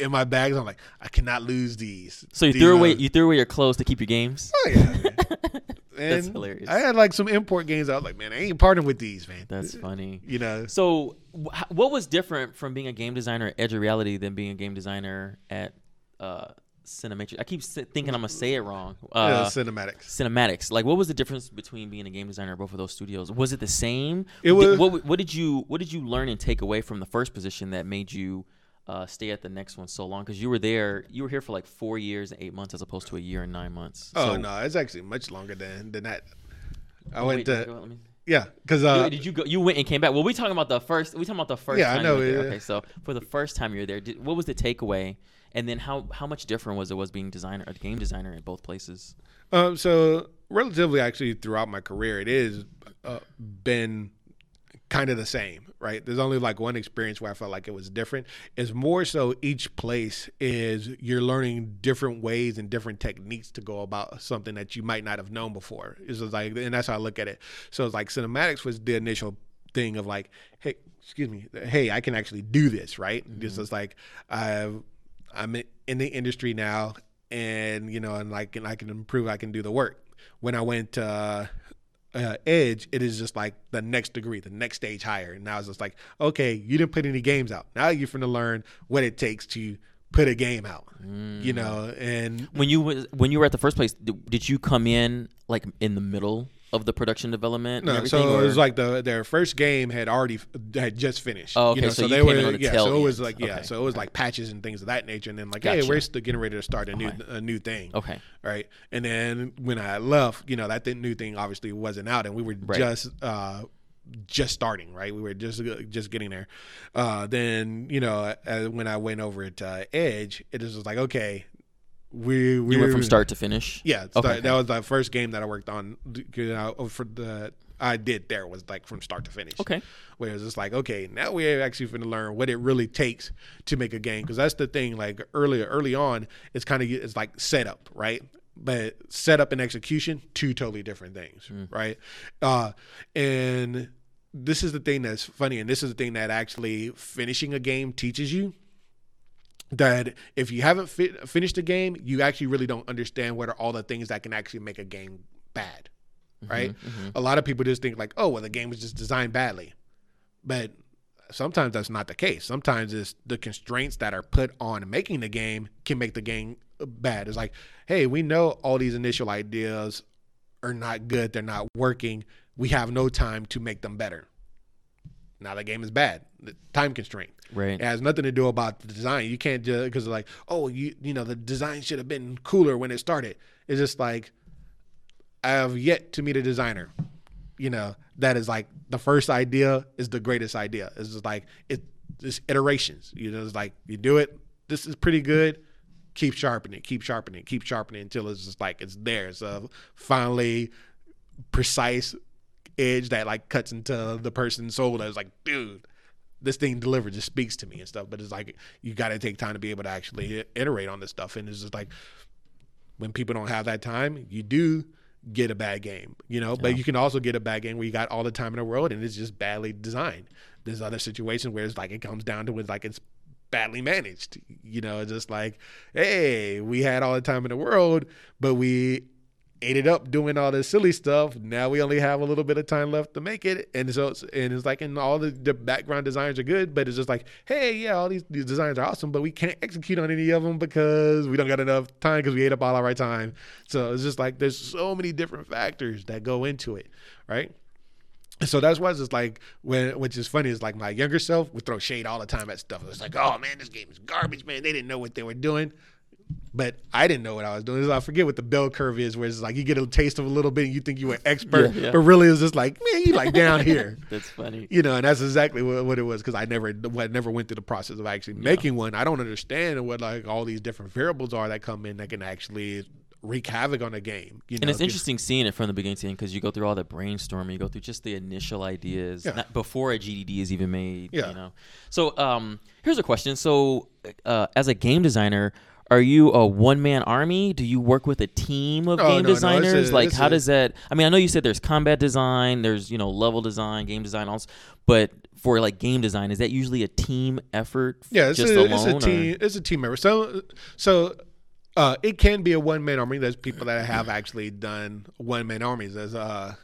in my bags. I'm like I cannot lose these. So you These threw away you threw away your clothes to keep your games. Oh, yeah. That's hilarious. I had like some import games. I was like, man, I ain't parting with these, man. That's funny. you know. So, wh- what was different from being a game designer at Edge of Reality than being a game designer at uh, Cinematrix? I keep thinking I'm gonna say it wrong. yeah, Uh, Cinematix. Cinematix. Like, what was the difference between being a game designer at both of those studios? Was it the same? It Did- was- what, what did you What did you learn and take away from the first position that made you uh, stay at the next one so long? Because you were there, you were here for like four years and eight months, as opposed to a year and nine months. Oh So- no, it's actually much longer than than that. I Oh, went wait, to go- let me- yeah, because uh, did you go? You went and came back. Well, we talking about the first. We talking about the first. Yeah, I time know, You were there. yeah. Okay, so for the first time you were there, did, what was the takeaway? And then how how much different was it was being designer, a game designer at both places? Um, so relatively, actually, throughout my career, it is uh, been kind of the same, right? There's only like one experience where I felt like it was different. It's more so each place is you're learning different ways and different techniques to go about something that you might not have known before. It's like, and that's how I look at it. So it's like Cinematix was the initial thing of like, hey, excuse me, hey, I can actually do this, right? This is like, I've I'm in the industry now, and you know, and like, and I can improve. I can do the work. When I went uh, uh, Edge, it is just like the next degree, the next stage higher. And now it's just like, okay, you didn't put any games out. Now you're finna learn what it takes to put a game out. You know, and When you was when you were at the first place, did, did you come in like in the middle of the production development? and No, everything, so it was like the their first game had already had just finished. Oh, okay, You know, so so, they were in on the yeah. So it was like yeah. Okay, So it was like patches and things of that nature, and then like Gotcha. hey, we're still getting ready to start a new a new thing. okay. Right, and then when I left, you know that new thing obviously wasn't out, and we were Right. just uh just starting. Right, we were just just getting there. Uh Then you know uh, when I went over to uh, Edge, it was like okay. We, we You went from start to finish. yeah, start, okay. that was the first game that I worked on. You know, for the I did there was like from start to finish. Okay. where it's just like, okay, now we're actually going to learn what it really takes to make a game because that's the thing. Like earlier, early on, it's kind of it's like setup, right? But setup and execution, two totally different things, Mm. right? Uh, and this is the thing that's funny, and this is the thing that actually finishing a game teaches you. That if you haven't fi- finished a game, you actually really don't understand what are all the things that can actually make a game bad, mm-hmm, right? Mm-hmm. A lot of people just think like, oh, well, the game was just designed badly, but sometimes that's not the case. Sometimes it's the constraints that are put on making the game can make the game bad. It's like, hey, we know all these initial ideas are not good, they're not working. We have no time to make them better. Now the game is bad. The time constraint. Right. It has nothing to do about the design. You can't just because like, oh, you you know, the design should have been cooler when it started. It's just like I have yet to meet a designer, you know, that is like the first idea is the greatest idea. It's just like it it's iterations. You know, it's like you do it, this is pretty good. Keep sharpening, keep sharpening, keep sharpening until it's just like it's there. It's a finally precise edge that like cuts into the person's soul that's like, dude, this thing delivered just speaks to me and stuff. But it's like you got to take time to be able to actually iterate on this stuff. And it's just like when people don't have that time, you do get a bad game, you know. But you can also get a bad game where you got all the time in the world and it's just badly designed. There's other situations where it's like it comes down to it's like it's badly managed. You know, it's just like, hey, we had all the time in the world, but we ate it up doing all this silly stuff. Now we only have a little bit of time left to make it, and so it's, and it's like, and all the, the background designs are good, but it's just like, hey, yeah, all these, these designs are awesome, but we can't execute on any of them because we don't got enough time because we ate up all our time. So it's just like there's so many different factors that go into it, right? So that's why it's just like when, which is funny is like my younger self would throw shade all the time at stuff. It's like, oh man, this game is garbage, man. They didn't know what they were doing but I didn't know what I was doing. I forget what the bell curve is, where it's like you get a taste of a little bit and you think you were expert, Yeah, yeah. but really it's just like, man, you like down here. That's funny. You know, and that's exactly what, what it was because I never, I never went through the process of actually making one. I don't understand what like all these different variables are that come in that can actually wreak havoc on a game. You know, And it's interesting seeing it from the beginning to end because you go through all the brainstorming, you go through just the initial ideas Yeah. before a GDD is even made. Yeah. You know. So um, here's a question. So uh, as a game designer, are you a one man army? Do you work with a team of No, game no, no, it's designers? a- like, it's how a- does that? I mean, I know you said there's combat design, there's you know level design, game design, also, but for like game design, is that usually a team effort? Yeah, it's just a, alone. it's a or- team. It's a team member. So, so uh, it can be a one man army. There's people that have actually done one man armies. There's uh,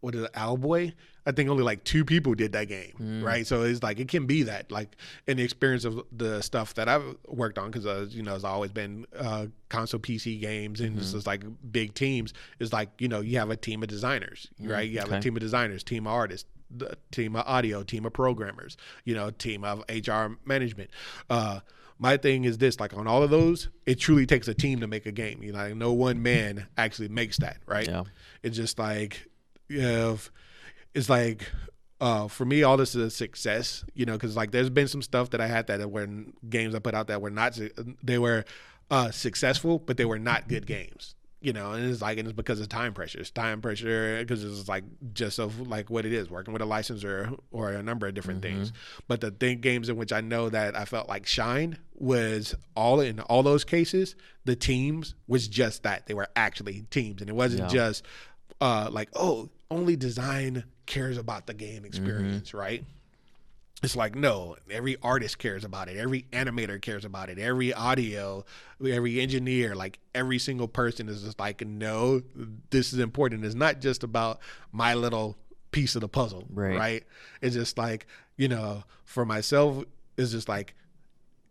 what is it, Owlboy? I think only like two people did that game, Mm. right? So it's like it can be that, like in the experience of the stuff that I've worked on, because uh, you know it's always been uh, console PC games and Mm-hmm. it's just like big teams. It's like you know you have a team of designers, right? You have a Mm, team of designers, team of artists, the team of audio, team of programmers, you know, team of HR management. Uh, my thing is this: like on all of those, it truly takes a team to make a game. You know, like no one man actually makes that, right? Yeah. It's just like you have, it's like. Uh, for me, all this is a success, you know, because like there's been some stuff that I had that were games I put out that were not, they were uh, successful, but they were not good games you know, and it's like, and it's because of time pressure. It's time pressure because it's like just of like what it is, working with a licensor or a number of different things. But the thing games in which I know that I felt like shined was all in all those cases, the teams was just that they were actually teams, and it wasn't Yeah. just uh, like oh, only design cares about the game mm-hmm. experience, right? It's like no, every artist cares about it. Every animator cares about it. Every audio, every engineer, like every single person is just like, no, this is important. It's not just about my little piece of the puzzle, Right. right? It's just like you know, for myself, it's just like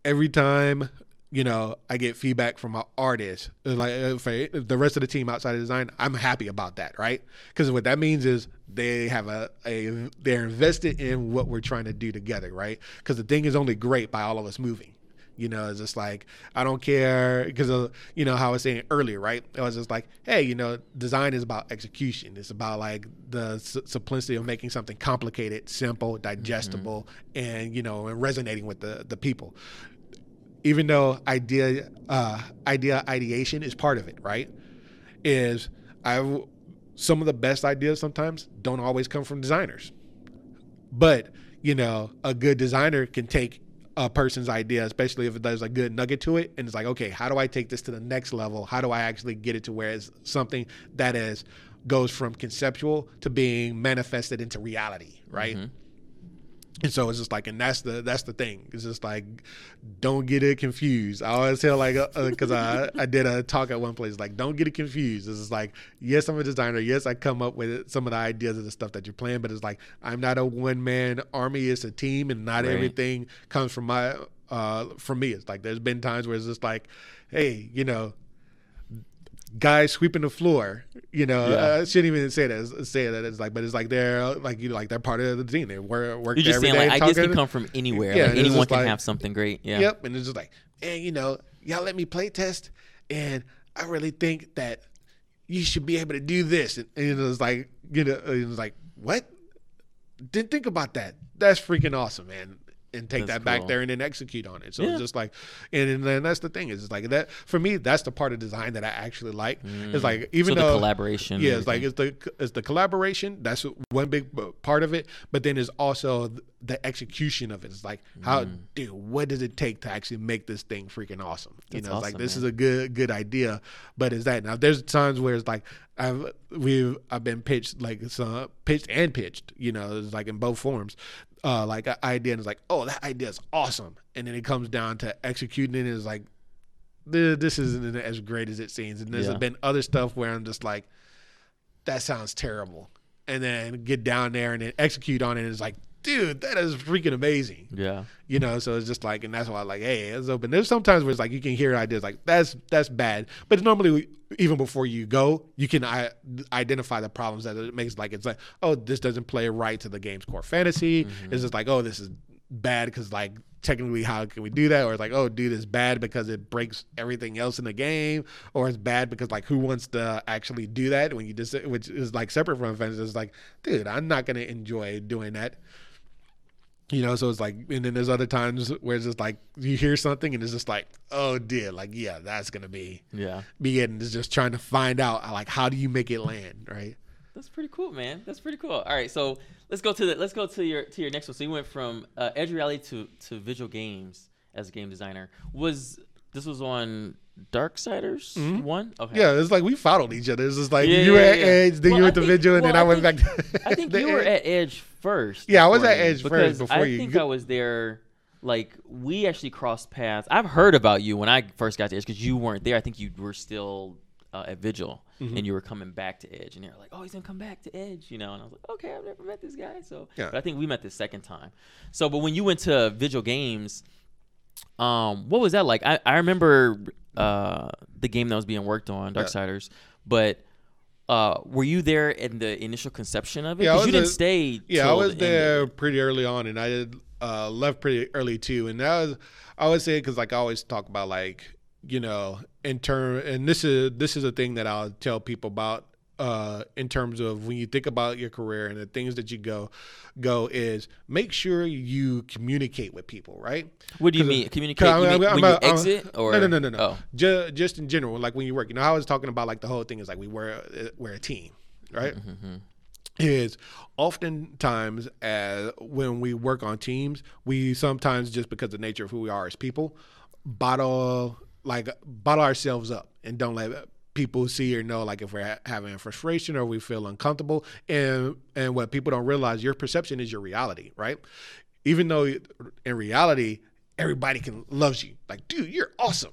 every time you know I get feedback from my artist, uh, like uh, for the rest of the team outside of design, I'm happy about that, right? Because what that means is they have a, a they're invested in what we're trying to do together, right? Because the thing is only great by all of us moving. You know, it's just like I don't care because of uh, you know how I was saying earlier, right? It was just like, hey, you know, design is about execution. It's about like the s- simplicity of making something complicated, simple, mm-hmm. digestible, and you know, and resonating with the the people even though idea uh, idea ideation is part of it, right? Is I some of the best ideas sometimes don't always come from designers, but you know a good designer can take a person's idea, especially if there's a good nugget to it, and it's like, okay, how do I take this to the next level? How do I actually get it to where it's something that is goes from conceptual to being manifested into reality, right? Mm-hmm. And so it's just like, and that's the that's the thing. It's just like, don't get it confused. I always tell like, because uh, I I did a talk at one place, like, don't get it confused. It's just like, yes, I'm a designer. Yes, I come up with some of the ideas of the stuff that you're playing, but it's like, I'm not a one man army. It's a team, and not Right. everything comes from my uh from me. It's like there's been times where it's just like, hey, you know, guys sweeping the floor. You know, Yeah. Uh, I shouldn't even say that. Say that it's like, but it's like they're like you know, like they're part of the team. They work work You're just every saying like ideas can come from anywhere. Yeah, like anyone can like- have something great. Yeah. Yep, and it's just like, and you know, y'all let me play test, and I really think that you should be able to do this, and, and it was like, you know, it was like, what? Didn't think about that. That's freaking awesome, man. And take That's that back cool. there and then execute on it. So Yeah. it's just like, and, and then that's the thing is, it's like that for me. That's the part of design that I actually like. It's like even Mm. so though the collaboration. yeah, it's like it's the it's the collaboration. That's one big part of it. But then there's also the execution of it. It's like how, Mm. dude, what does it take to actually make this thing freaking awesome? You That's know, it's like this man. is a good good idea, but is that now? There's times where it's like I've we've I've been pitched like some pitched and pitched. You know, it's like in both forms. Uh, like an idea and it's like, oh, that idea is awesome, and then it comes down to executing it. And it's like, this isn't as great as it seems. And there's Yeah. been other stuff where I'm just like, that sounds terrible. And then get down there and then execute on it. And it's like, dude, that is freaking amazing. yeah. You know, so it's just like, and that's why I'm like, hey, it's open. There's sometimes where it's like you can hear ideas like that's that's bad, but normally even before you go, you can I, identify the problems that it makes. Like it's like, oh, this doesn't play right to the game's core fantasy. Mm-hmm. It's just like, oh, this is bad because like technically how can we do that or it's like oh dude it's bad because it breaks everything else in the game or it's bad because like who wants to actually do that when you just which is like separate from fantasy it's like dude i'm not gonna enjoy doing that you know, so it's like, and then there's other times where it's just like you hear something and it's just like, oh dear, like yeah, that's gonna be Yeah. be it, and it's just trying to find out like how do you make it land, right? That's pretty cool, man. That's pretty cool. All right, so let's go to the let's go to your to your next one. So you went from uh, edge reality to to Vigil Games as a game designer. Was this was on Darksiders one? Okay. Mm-hmm. Yeah, it's like we followed each other. It's just like Yeah, you were yeah, at yeah. Edge, then Well, you I went to think- Vigil, and then I, I went think- back. To I think the you were Edge. at Edge first. Yeah, I was at Edge first before I you. think I was there. Like we actually crossed paths. I've heard about you when I first got to Edge because you weren't there. I think you were still uh, at Vigil Mm-hmm. and you were coming back to Edge, and were like, "Oh, he's gonna come back to Edge," you know. And I was like, "Okay, I've never met this guy." So, Yeah. but I think we met the second time. So, but when you went to Vigil Games, um, what was that like? I, I remember uh, the game that was being worked on, Yeah. Darksiders, but uh, were you there in the initial conception of it? Yeah, Because you didn't a- stay. Yeah, I was the there pretty early on, and I did uh, left pretty early too. And that was I always say because like I always talk about like you know in term, and this is this is a thing that I'll tell people about uh, in terms of when you think about your career and the things that you go go is make sure you communicate with people, right? What do you mean? Communicate I'm- you mean I'm- when I'm- you exit or no, no, no, no, no. Oh, Just, just in general, like when you work. You know, I was talking about like the whole thing is like we we're uh, we're a team, right? Mm-hmm, mm-hmm. Is oftentimes as when we work on teams, we sometimes just because of the nature of who we are as people, bottle like bottle ourselves up and don't let people see or know like if we're ha- having frustration or we feel uncomfortable and and what people don't realize your perception is your reality right? Even though in reality everybody can loves you. Like dude you're awesome.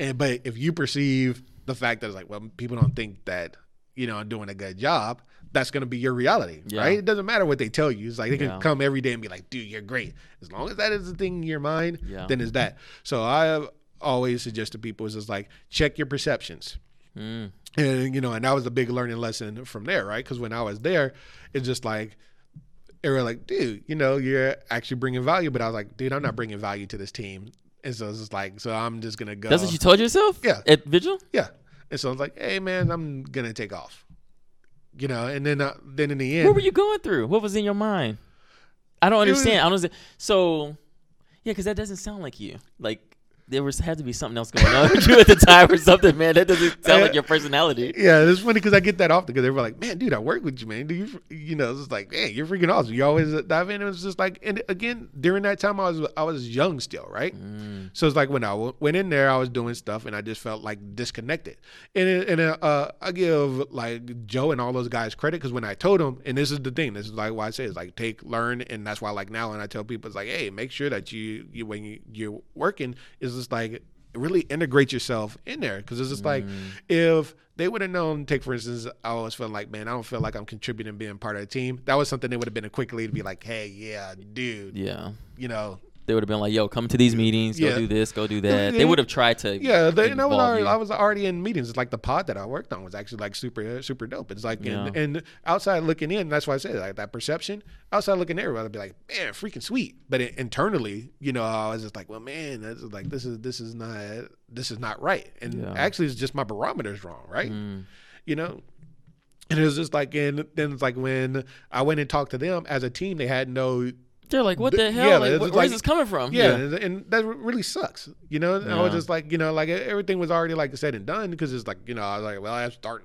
And but if you perceive the fact that it's like well people don't think that you know i'm doing a good job that's going to be your reality Yeah. right? It doesn't matter what they tell you. It's like they can Yeah. come every day and be like dude you're great. As long as that is the thing in your mind Yeah. then it's that. So i always suggest to people is just like check your perceptions mm, and you know and that was a big learning lesson from there right because when i was there it's just like they were like dude you know you're actually bringing value but i was like dude i'm not bringing value to this team and so it's just like so i'm just gonna go that's what you told yourself. Yeah. At Vigil. yeah and so i was like hey man i'm gonna take off you know and then uh, then in the end What were you going through? What was in your mind? I don't It was- understand. I don't understand. So, yeah, because that doesn't sound like you. Like there was had to be something else going on with you at the time or something, man. That doesn't sound like your personality. Yeah, it's funny because I get that often because they were like, "Man, dude, I work with you, man. Do you, you know?" It's like, "Man, you're freaking awesome. You always dive in." It was just like, and again, during that time, I was I was young still, right? Mm. So it's like when I w- went in there, I was doing stuff, and I just felt like disconnected. And it- and uh, I give like Joe and all those guys credit because when I told them, and this is the thing, this is like why I say it's like take, learn, and that's why like now when I tell people, it's like, hey, make sure that you, you when you, you're working, is just like really integrate yourself in there. Because it's just like mm. if they would have known take for instance i always felt like man i don't feel like i'm contributing being part of the team. That was something they would have been a quick lead to be like hey yeah dude. Yeah. you know They would have been like, "Yo, come to these meetings. Go Yeah. do this. Go do that." They would have tried to. yeah they, and I, was already. I was already in meetings it's like the pod that i worked on was actually like super super dope it's like and, Yeah. and outside looking in that's why i say like that perception outside looking in i'd be like man freaking sweet but it, internally you know i was just like well man that's like this is this is not this is not right and Yeah. actually it's just my barometer's wrong right Mm. you know and it was just like and then it's like when i went and talked to them as a team they had no They're like, "What the hell? yeah, like, it's wh- just where's like- this coming from?" yeah, And, and that really sucks you know And i was just like you know like everything was already like said and done because it's like you know i was like well i have to start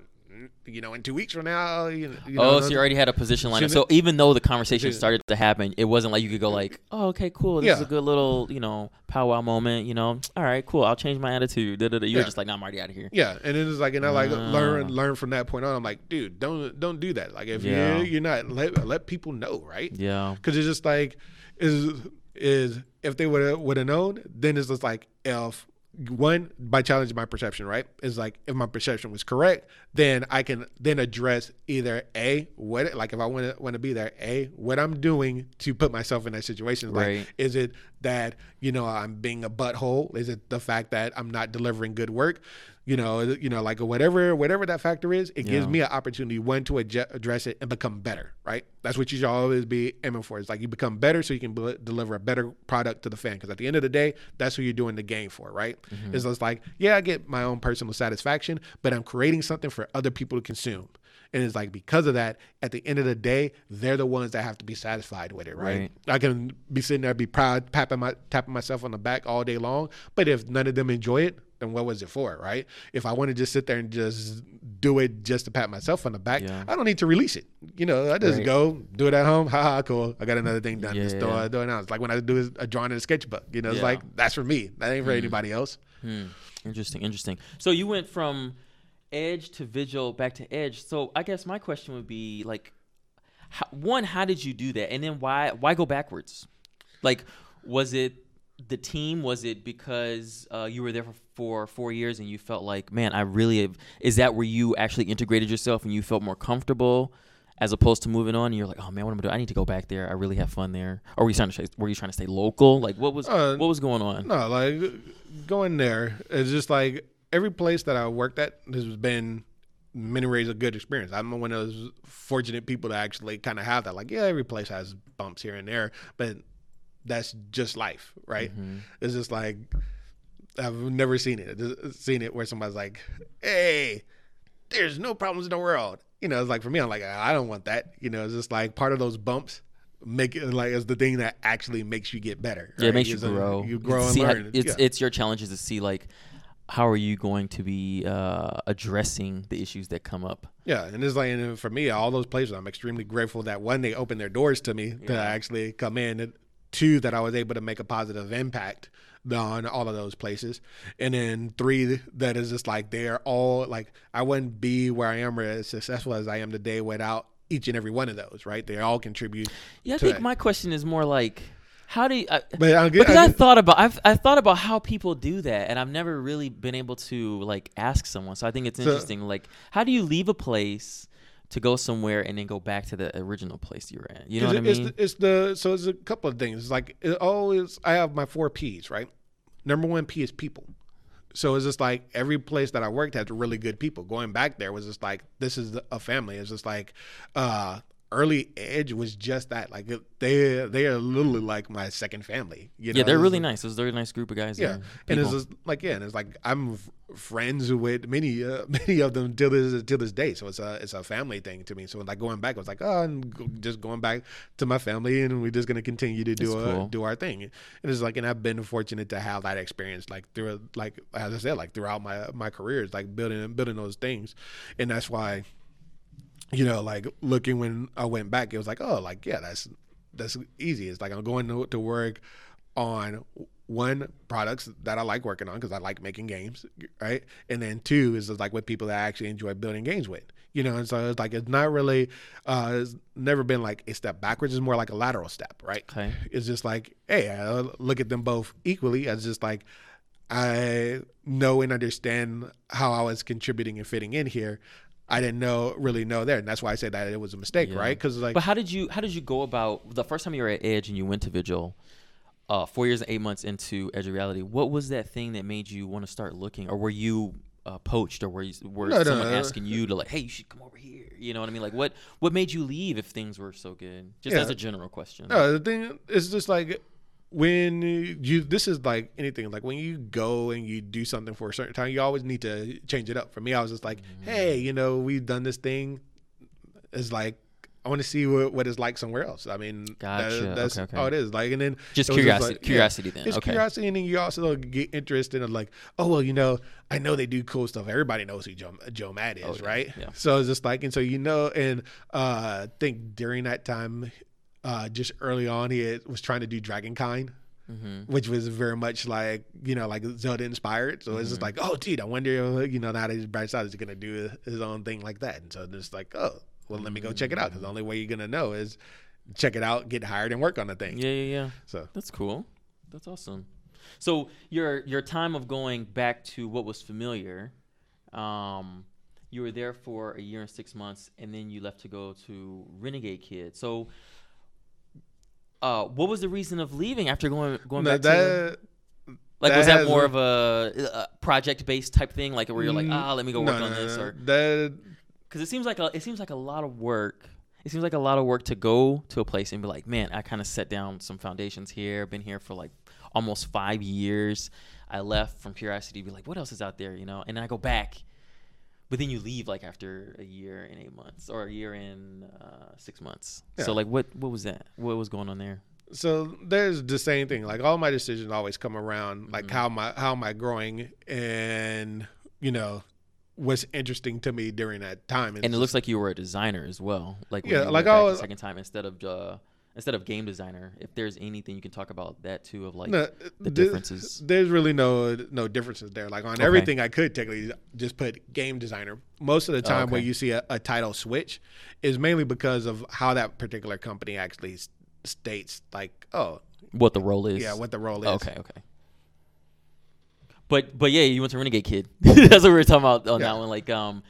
you know in two weeks from now you know, you Oh, know, so you already had a position lined up. So even though the conversation started to happen, it wasn't like you could go like, "Oh, okay, cool. This is a good little, you know, powwow moment. You know, all right, cool. I'll change my attitude." You're Yeah. just like, "No, I'm already out of here." Yeah, and it was like, and I like Ah. learn learn from that point on. I'm like, dude, don't don't do that. Like, if Yeah. you you're not let let people know, right? Yeah. Because it's just like is is if they would have would have known, then it's just like if one by challenging my perception, right? Is like if my perception was correct, then I can then address either a what like if I want to want to be there, a what I'm doing to put myself in that situation. Like, Right. is it that you know I'm being a butthole? Is it the fact that I'm not delivering good work? You know, you know, like whatever whatever that factor is, it gives me an opportunity one to address it and become better. Right? That's what you should always be aiming for. It's like you become better so you can deliver a better product to the fan. Because at the end of the day, that's who you're doing the game for. Right? Mm-hmm. It's just like yeah, I get my own personal satisfaction, but I'm creating something for other people to consume. And it's like because of that, at the end of the day, they're the ones that have to be satisfied with it, right? Right. I can be sitting there, be proud, tapping my tapping myself on the back all day long. But if none of them enjoy it, then what was it for, right? If I want to just sit there and just do it just to pat myself on the back, Yeah. I don't need to release it. You know, I just Right. go do it at home. Ha ha, cool. I got another thing done. Just throw, Yeah. throw it out. It's like when I do a drawing in a sketchbook. You know, it's Yeah. like that's for me. That ain't for anybody else. Hmm. Interesting. Interesting. So you went from edge to vigil back to edge. So I guess my question would be like, how, one, how did you do that, and then why why go backwards? Like, was it the team? Was it because uh, you were there for, for four years and you felt like, man, I really have, is that where you actually integrated yourself and you felt more comfortable? As opposed to moving on, and you're like, "Oh man, what am I doing? I need to go back there. I really have fun there." Or were you trying to stay, were you trying to stay local? Like, what was Uh, what was going on? No, like going there is just like every place that I worked at has been many ways a good experience. I'm one of those fortunate people to actually kind of have that. Like, yeah, every place has bumps here and there, but that's just life, right? Mhm. It's just like I've never seen it. Just Seen it where somebody's like, "Hey, there's no problems in the world." You know, it's like for me, I'm like, I don't want that. You know, it's just like part of those bumps make it like is the thing that actually makes you get better. Yeah, it makes you a- grow. You grow It's and how- learn. it's Yeah. it's your challenge is to see like how are you going to be uh, addressing the issues that come up. Yeah, and it's like and for me, all those places, I'm extremely grateful that one, they opened their doors to me to actually come in, and two, that I was able to make a positive impact on all of those places, and then three, that is just like they're all like I wouldn't be where I am or as successful as I am today without each and every one of those. Right? They all contribute. Yeah, I think that. my question is more like how do you, I, But I get, because I I get- thought about I've I thought about how people do that, and I've never really been able to like ask someone. So I think it's So- interesting. like, how do you leave a place to go somewhere and then go back to the original place you were at? You know what I it's, mean? It's the, it's the so it's a couple of things. It's like it always I have my four P's, right? Number one P is people. So it's just like every place that I worked had really good people. Going back there was just like this is a family. It's just like uh early Edge was just that. Like they they are literally like my second family. You know? yeah, they're really like- nice. It was a very nice group of guys. Yeah, there, and it's just like yeah, and it's like I'm f- friends with many uh, many of them till this till this day. So it's a it's a family thing to me. So like going back, I was like oh, and just going back to my family, and we're just gonna continue to do uh, cool. do our thing. And it's like, and I've been fortunate to have that experience, like through like as I said, like throughout my my careers, like building building those things, and that's why you know, like looking when I went back, it was like, oh, like yeah, that's that's easy. It's like I'm going to, to work on one products that I like working on because I like making games, right? And then two is like with people that I actually enjoy building games with, you know. And so it's like it's not really, uh, it's never been like a step backwards. It's more like a lateral step, right? Okay. It's just like, hey, I look at them both equally as just like I know and understand how I was contributing and fitting in here. I didn't know really know there, and that's why I said that it was a mistake, Yeah. right? Because like, But how did you how did you go about the first time you were at Edge and you went to Vigil, uh, four years and eight months into Edge Reality? What was that thing that made you want to start looking, or were you uh, poached, or were you were No, no, someone no. asking you to like, hey, you should come over here? You know what I mean? Like, what what made you leave if things were so good? Just Yeah. as a general question. No, the thing is just like when you this is like anything like when you go and you do something for a certain time, you always need to change it up. For me, I was just like, Mm-hmm. hey, you know, we've done this thing. It's like I want to see what, what it's like somewhere else. I mean, that- Gotcha. that's Okay, okay. how it is. Like, and then Just it was curiosity- yeah, curiosity then. It's Okay. curiosity, and then you also get interested in like, oh well, you know, I know they do cool stuff. Everybody knows who Joe, Joe Mad is, Oh, yeah, right? yeah. So it's just like, and so you know, and uh, I think during that time, uh, just early on, he had, was trying to do Dragonkind, Mm-hmm. which was very much like you know like Zelda inspired. So it's just Mm-hmm. like, oh, dude, I wonder, you know, now that he's branched out, is gonna do his own thing like that? And so it's like, oh, well, let me go check it out because the only way you're gonna know is check it out, get hired, and work on the thing. Yeah, yeah, yeah. So That's cool. That's awesome. So your your time of going back to what was familiar, um, you were there for a year and six months, and then you left to go to Renegade Kid. So, uh, what was the reason of leaving after going going that, back to like that was that more of a, a project based type thing, like where you're like Mm, ah let me go no, work on no, this, no, or that because it seems like a, it seems like a lot of work. It seems like a lot of work to go to a place and be like, man, I kind of set down some foundations here. Been here for like almost five years. I left from curiosity to be like, what else is out there, you know? And then I go back, but then you leave like after a year and eight months or a year and uh, six months. So like, what what was that? What was going on there? so there's the same thing. Like all my decisions always come around like Mm-hmm. how my how am I growing and you know what's interesting to me during that time. And it looks like you were a designer as well. Like Yeah, like I the was- second time instead of uh, instead of game designer. If there's anything you can talk about that too of like no, the th- differences. There's really no no differences there. Like on Okay. everything, I could technically just put game designer. Most of the time, when okay. you see a, a title switch, is mainly because of how that particular company actually states. Like, oh, what the role is. yeah, what the role is. Okay, okay. But but yeah, you went to Renegade Kid. That's what we were talking about on Yeah. that one. Like, um,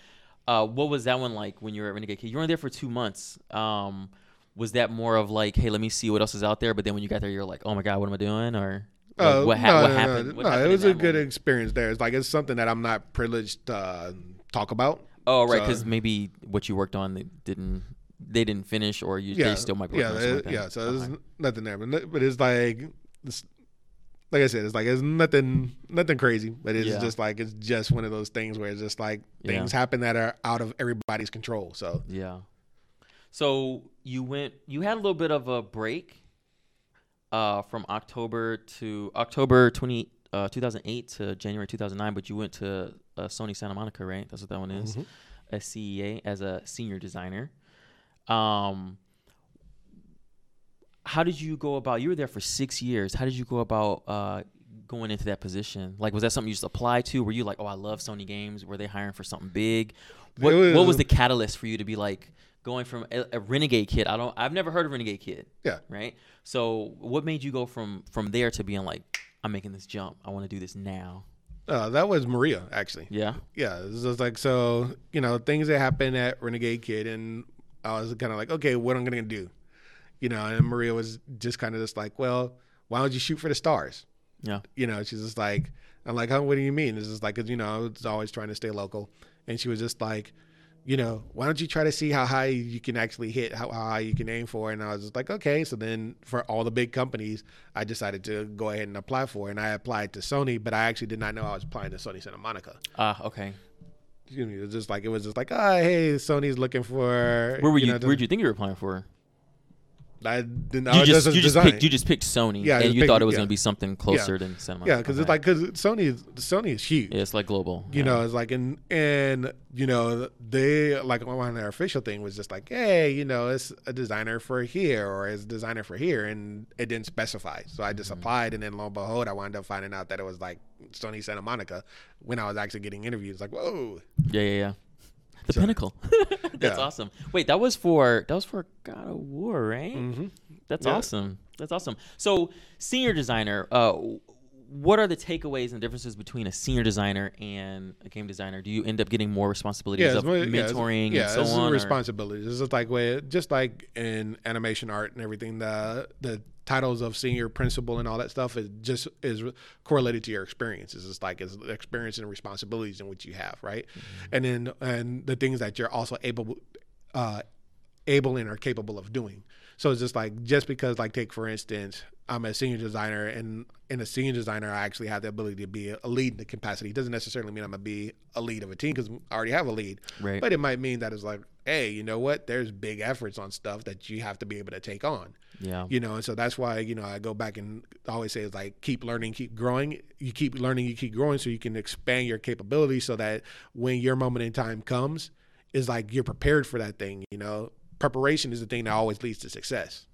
uh, what was that one like when you were at Renegade Kid? You were there for two months. Um, was that more of like, hey, let me see what else is out there? But then when you got there, you're like, oh my god, what am I doing? Or like, Uh, what, ha- no, what no, happened? No, What no, happened it was a that good moment? experience there. It's like it's something that I'm not privileged to uh, talk about. Oh right, so- because maybe what you worked on they didn't they didn't finish, or you they still might be yeah, working on it- something. yeah. So Okay. there's nothing there, but, but it's like, it's, like I said, it's like it's nothing, nothing crazy, but it's Yeah. just like it's just one of those things where it's just like Yeah. things happen that are out of everybody's control. So Yeah. So you went. You had a little bit of a break. Uh, from October to October twenty, uh, two thousand eight to January two thousand nine, but you went to uh, Sony Santa Monica, right? That's what that one is. Mhm. A CEA as a senior designer. Um, how did you go about? You were there for six years. How did you go about uh, going into that position? Like, was that something you just applied to? Were you like, oh, I love Sony games? Were they hiring for something big? What It What was was- the catalyst for you to be like going from a, a Renegade Kid? I don't. I've never heard of Renegade Kid. Yeah. Right. So, what made you go from from there to being like, I'm making this jump. I want to do this now. uh, that was Maria actually. Yeah. Yeah, it's just like so you know things that happened at Renegade Kid, and I was kind of like, okay, what am I gonna do? You know, and Maria was just kind of just like, well, why don't you shoot for the stars? Yeah. you know, she's just like, I'm like, huh, what do you mean? It's just like, 'cause, you know, I was always trying to stay local. And she was just like, you know, why don't you try to see how high you can actually hit, how, how high you can aim for? And I was just like, okay. So then for all the big companies, I decided to go ahead and apply for. It. And I applied to Sony, but I actually did not know I was applying to Sony Santa Monica. Ah, okay. You know, it was just like it was just like, oh, hey, Sony's looking for. Where were you? know, where did you think you were applying for? I didn't. You I just you just picked you just picked Sony, Yeah, and you picked- thought it was yeah. going to be something closer than Cinema. yeah, because it's like because Sony is Sony is huge. Yeah, it's like global. You yeah. know, it's like and and you know they like one of their official thing was just like, hey, you know, it's a designer for here or it's a designer for here, and it didn't specify. So I Mm-hmm. just applied, and then lo and behold, I wound up finding out that it was like Sony Santa Monica when I was actually getting interviews. Like, whoa, Yeah, yeah, yeah. The So- pinnacle. That's Yeah. awesome. Wait, that was for that was for God of War, right? Mhm. That's Yeah. awesome. That's awesome. So, senior designer, uh, what are the takeaways and differences between a senior designer and a game designer? Do you end up getting more responsibilities it's of more- yeah, mentoring yeah, and so it's on? or- responsibilities. It's just like just like in animation art and everything. The the titles of senior principal and all that stuff is just is correlated to your experiences. It's like it's experience and responsibilities in which you have, right? Mm-hmm. And then and the things that you're also able uh, able and are capable of doing. So it's just like just because like take for instance, I'm a senior designer and in a senior designer I actually have the ability to be a lead in the capacity. It doesn't necessarily mean I'm gonna be a lead of a team because I already have a lead. Right. But it might mean that it's like, hey, you know what? There's big efforts on stuff that you have to be able to take on. yeah. You know, and so that's why, you know, I go back and always say it's like keep learning, keep growing. You keep learning, you keep growing so you can expand your capabilities so that when your moment in time comes, is like you're prepared for that thing, you know. Preparation is the thing that always leads to success.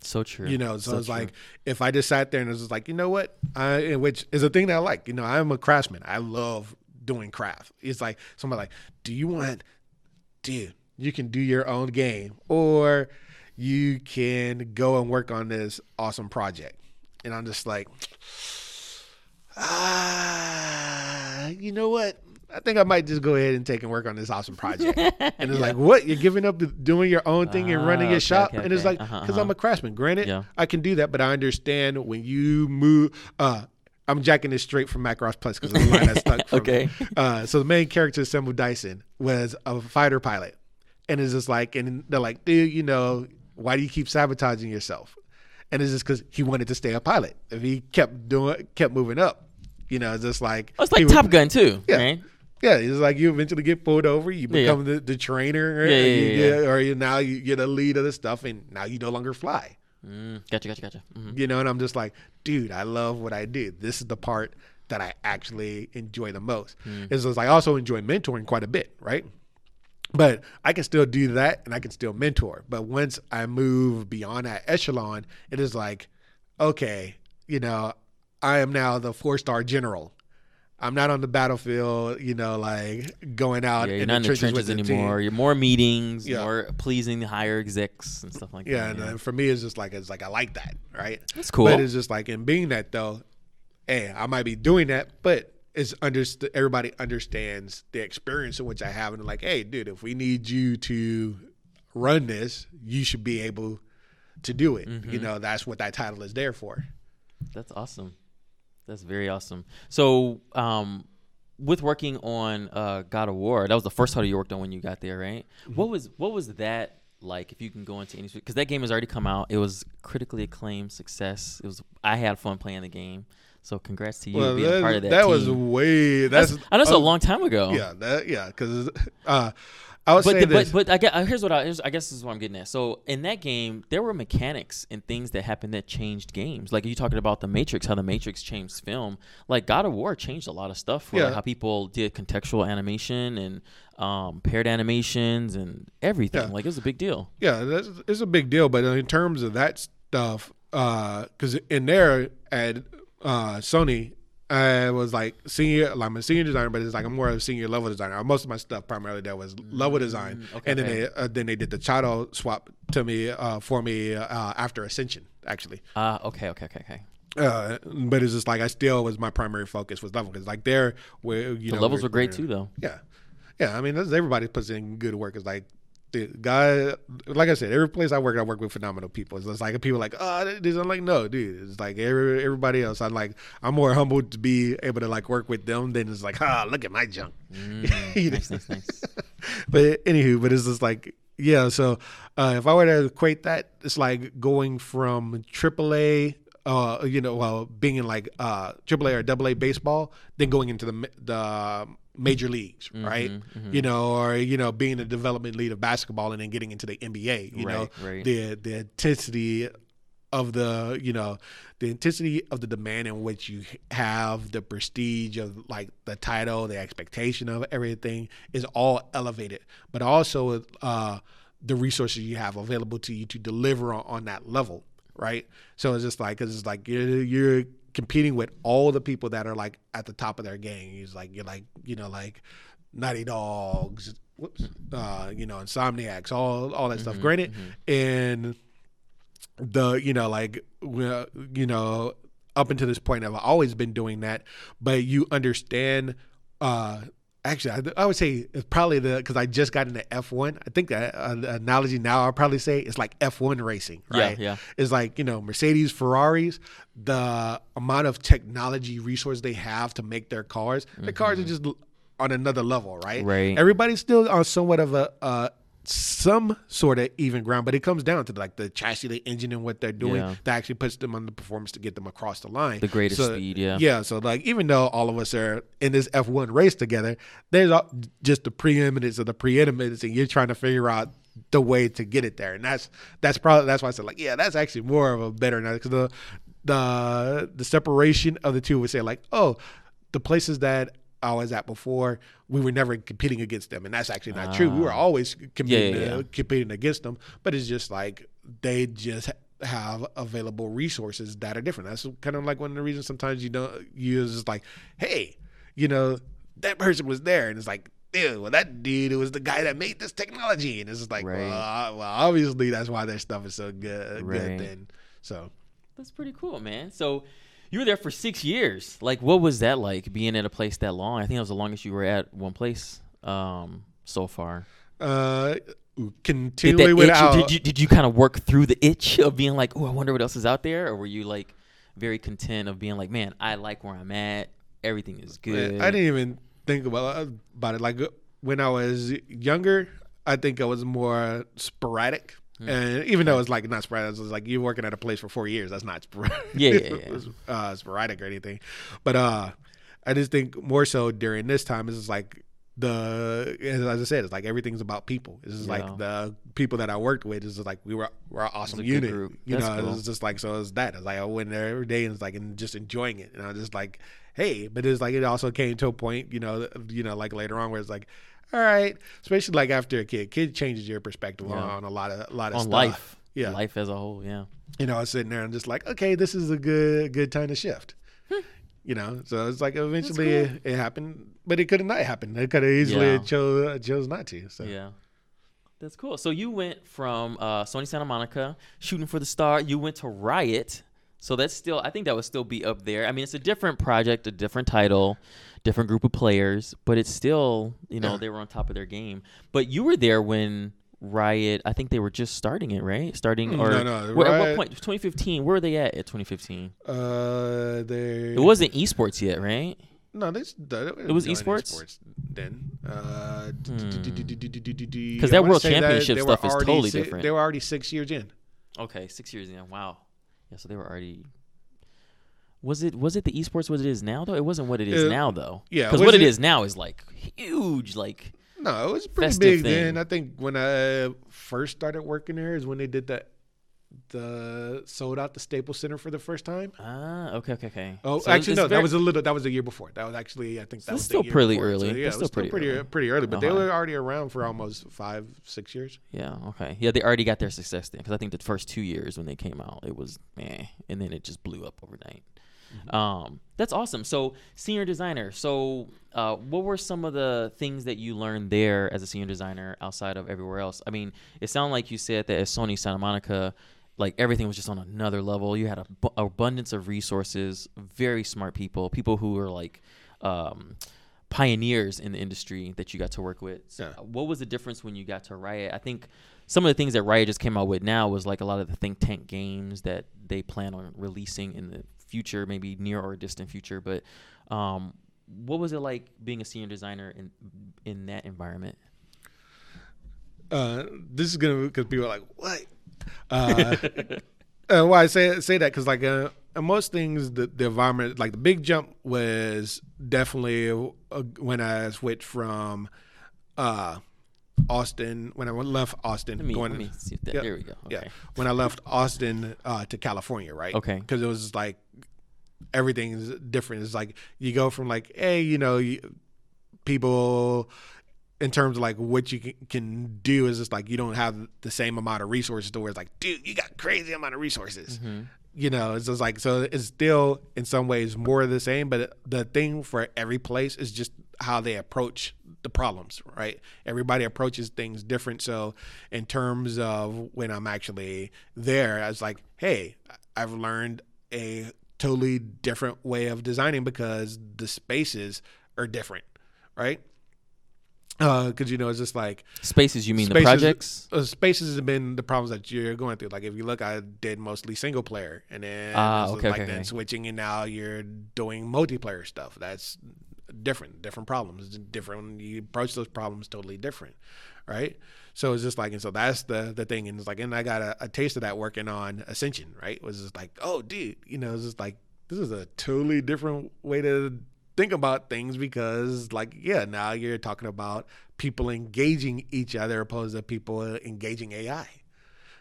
So true. You know, so, it's true. like if I just sat there and it was just like, you know what, I, which is a thing that I like. You know, I'm a craftsman. I love doing craft. It's like somebody like, do you want, dude? You can do your own game, or you can go and work on this awesome project. And I'm just like, ah, you know what? I think I might just go ahead and take and work on this awesome project. And it's like, what? You're giving up doing your own thing and running Ah, your okay, shop? okay, and it's okay. like, Uh-huh, because uh-huh. I'm a craftsman. Granted, Yeah. I can do that, but I understand when you move. Uh, I'm jacking this straight from Macross Plus because the line that's stuck. From, Okay. Uh, so the main character, Isamu Dyson, was a fighter pilot, and it's just like, and they're like, dude, you know, why do you keep sabotaging yourself? And it's just because he wanted to stay a pilot. If he kept doing, kept moving up, you know, it's just like Oh, it's like would- Top Gun too, Yeah. right? yeah, it's like you eventually get pulled over, you Yeah, yeah. become the, the trainer, right? Yeah, yeah, you yeah, get- or you now you get a lead of the stuff, and now you no longer fly. Mm, gotcha, gotcha, gotcha. Mhm. You know, and I'm just like, dude, I love what I do. This is the part that I actually enjoy the most. Is just I also enjoy mentoring quite a bit, right? But I can still do that and I can still mentor. But once I move beyond that echelon, it is like, okay, you know, I am now the four star general. I'm not on the battlefield, you know, like going out Yeah, you're in not in the the trenches, trenches the team. anymore. You're more meetings, Yeah. more pleasing the higher execs and stuff like that. Yeah, that. and uh, for me, it's just like it's like I like that, right? That's cool. But it's just like in being that though, hey, I might be doing that, but it's understood. Everybody understands the experience in which I have, and like, hey, dude, if we need you to run this, you should be able to do it. Mm-hmm. You know, that's what that title is there for. That's awesome. That's very awesome. So, um, with working on uh, God of War, that was the first title you worked on when you got there, right? Mm-hmm. What was what was that like? If you can go into any, because that game has already come out, it was critically acclaimed success. It was I had fun playing the game. So, congrats to you being a part of that. that was way. That's, I know it's a oh, long time ago. Yeah, that yeah, because uh, I would but say the, this. but but I get uh, here's what I here's, I guess this is what I'm getting at. So in that game, there were mechanics and things that happened that changed games. Like you talking about the Matrix, how the Matrix changed film. Like God of War changed a lot of stuff for like, Yeah. how people did contextual animation and um, paired animations and everything. Yeah. Like it was a big deal. Yeah, that's, it's a big deal. But in terms of that stuff, because in there at uh, Sony, I was like senior, like I'm a senior designer, but it's like I'm more of a senior level designer. Most of my stuff primarily that was level design, Mm, okay, and then they uh, then they did the title swap to me uh, for me uh, after Ascension, actually. Ah, okay, okay, okay, okay. Uh, but it's just like I still was my primary focus was level because like there where you The know levels we're- were great too, though. yeah, yeah. I mean, everybody puts in good work. It's like the guy, like I said, every place I work, I work with phenomenal people. It's like people like, oh, this. I'm like, no, dude. It's like every, everybody else. I'm like, I'm more humbled to be able to like work with them than it's like, ah, look at my junk. Mm, nice, nice, nice. but anywho, but it's just like yeah. So uh, if I were to equate that, it's like going from AAA, uh, you know, well, being in like uh, AAA or Double A baseball, then going into the the major leagues, right? You know, or you know, being a development lead of basketball and then getting into the NBA. You know, Right, right. the the intensity of the you know the intensity of the demand in which you have the prestige of like the title the expectation of everything is all elevated but also uh the resources you have available to you to deliver on, on that level right so it's just like cause it's like you're, you're competing with all the people that are like at the top of their game it's like you're like you know like Naughty Dogs, whoops, uh, you know, Insomniacs, all all that stuff. Granted, and the you know like you know up until this point I've always been doing that, but you understand. uh Actually, I, I would say it's probably the because I just got into F one. I think that uh, the analogy now I'll probably say it's like F one racing, right? yeah. yeah. It's like you know Mercedes, Ferraris, the amount of technology resource they have to make their cars. Their cars are just on another level, right? Mm-hmm. Right. Everybody's still on somewhat of a uh, some sort of even ground, but it comes down to like the chassis, the engine, and what they're doing Yeah. that actually puts them on the performance to get them across the line. The greatest So- speed, yeah. Yeah. So like, even though all of us are in this F one race together, there's all- just the preeminence of the preeminence, and you're trying to figure out the way to get it there, and that's that's probably that's why I said like, yeah, that's actually more of a better now because the the the separation of the two would say like, oh, the places that I was at before, we were never competing against them, and that's actually not true. We were always competing Ah. yeah, yeah. competing against them, but it's just like they just have available resources that are different. That's kind of like one of the reasons sometimes you don't you just like, hey, you know, that person was there, and it's like. Ew, well, that dude was the guy that made this technology, and it's just like, Right. well, uh, well, obviously that's why their stuff is so good. Right. Good then, so That's pretty cool, man. So you were there for six years. Like, what was that like being at a place that long? I think that was the longest you were at one place um, so far. uh, Did continually that itch, without. did you did you kind of work through the itch of being like, oh, I wonder what else is out there, or were you like very content of being like, man, I like where I'm at. Everything is good. Man, I didn't even think about about it. Like uh, when I was younger, I think I was more sporadic. Hmm. And even though it's like not sporadic, it's like you're working at a place for four years. That's not sporadic. Yeah, yeah, yeah. uh, sporadic or anything. But uh, I just think more so during this time is like the as I said, it's like everything's about people. It's just Yeah. like the people that I worked with is like we were we're an awesome unit. group. You That's know, cool. it's just like so it's that. It's like I went there every day and it's like and just enjoying it. And I was just like, hey, but it's like it also came to a point, you know, you know, like later on where it's like, all right, especially like after a kid, kid changes your perspective on, Yeah. on a lot of a lot of on stuff. life. Yeah. life as a whole. Yeah. You know, I was sitting there and just like, okay, this is a good good time to shift. you know, so it's like eventually it, it happened, but it could have not happened. It could have easily Yeah. chose chose not to. So Yeah. That's cool. So you went from uh, Sony Santa Monica, shooting for the star. You went to Riot. So that's still, I think that would still be up there. I mean, it's a different project, a different title, different group of players, but it's still, you know, Yeah. they were on top of their game. But you were there when Riot, I think they were just starting it, right? Starting or Mm, No, no, where- at what point? 2015. Where were they at at 2015? uh, there It wasn't esports yet, right? no, this It was esports? then. Uh, Because Because that World Championship stuff is totally different. They were already six years in. Okay, six years in. Wow. Yeah, so they were already. Was it was it the esports what it is now though? It wasn't what it is Uh, now though. yeah, because what it it- is now is like huge. Like No, it was pretty big thing. then. I think when I first started working there is when they did that. The sold out the Staples Center for the first time. ah okay okay okay. Oh, So actually, no. very- that was a little. That was a year before. That was actually, I think, that So was still pretty before. early. So, yeah, it was still pretty pretty early. pretty early. But they Uh-huh. were already around for almost five, six years. yeah okay yeah they already got their success then because I think the first two years when they came out it was eh, and then it just blew up overnight. Mm-hmm. Um, that's awesome. So senior designer. So uh, what were some of the things that you learned there as a senior designer outside of everywhere else? I mean, it sounded like you said that at Sony Santa Monica, like everything was just on another level. You had a bu- abundance of resources, very smart people, people who were like um, pioneers in the industry that you got to work with. So Yeah. what was the difference when you got to Riot? I think some of the things that Riot just came out with now was like a lot of the think tank games that they plan on releasing in the future, maybe near or distant future. But um, what was it like being a senior designer in in that environment? uh, this is gonna because people are like, what? Uh, uh, why I say say that because like uh, most things, the, the environment, like the big jump was definitely uh, when I switched from uh, Austin when I left Austin. Let me, going, let me see that. yeah, There we go. Okay. Yeah, when I left Austin uh, to California, right? Okay. because it was like everything is different. It's like you go from like, hey, you know, you, people in terms of like what you can, can do is just like you don't have the same amount of resources to where it's like, dude, you got crazy amount of resources. Mhm. You know, it's just like so it's still in some ways more of the same, but the thing for every place is just how they approach the problems, right? Everybody approaches things different. So in terms of when I'm actually there, I was like, hey, I've learned a totally different way of designing because the spaces are different, right? Because you know, it's just like Spaces, you mean the projects? uh, spaces have been the problems that you're going through. Like if you look, I did mostly single player, and then was okay, like okay, then okay. switching, and now you're doing multiplayer stuff. That's different, different problems, different. You approach those problems totally different, right? So it's just like, and so that's the the thing, and it's like, and I got a, a taste of that working on Ascension, right? It was just like, oh, dude, you know, it's just like this is a totally different way to think about things because like yeah now you're talking about people engaging each other opposed to people engaging ai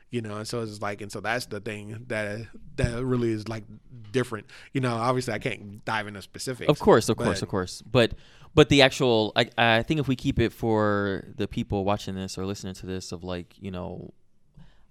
you know and so it's like and so that's the thing that that really is like different you know obviously i can't dive into specifics Of course, of course, of course. But but the actual, I I think if we keep it for the people watching this or listening to this, of like you know,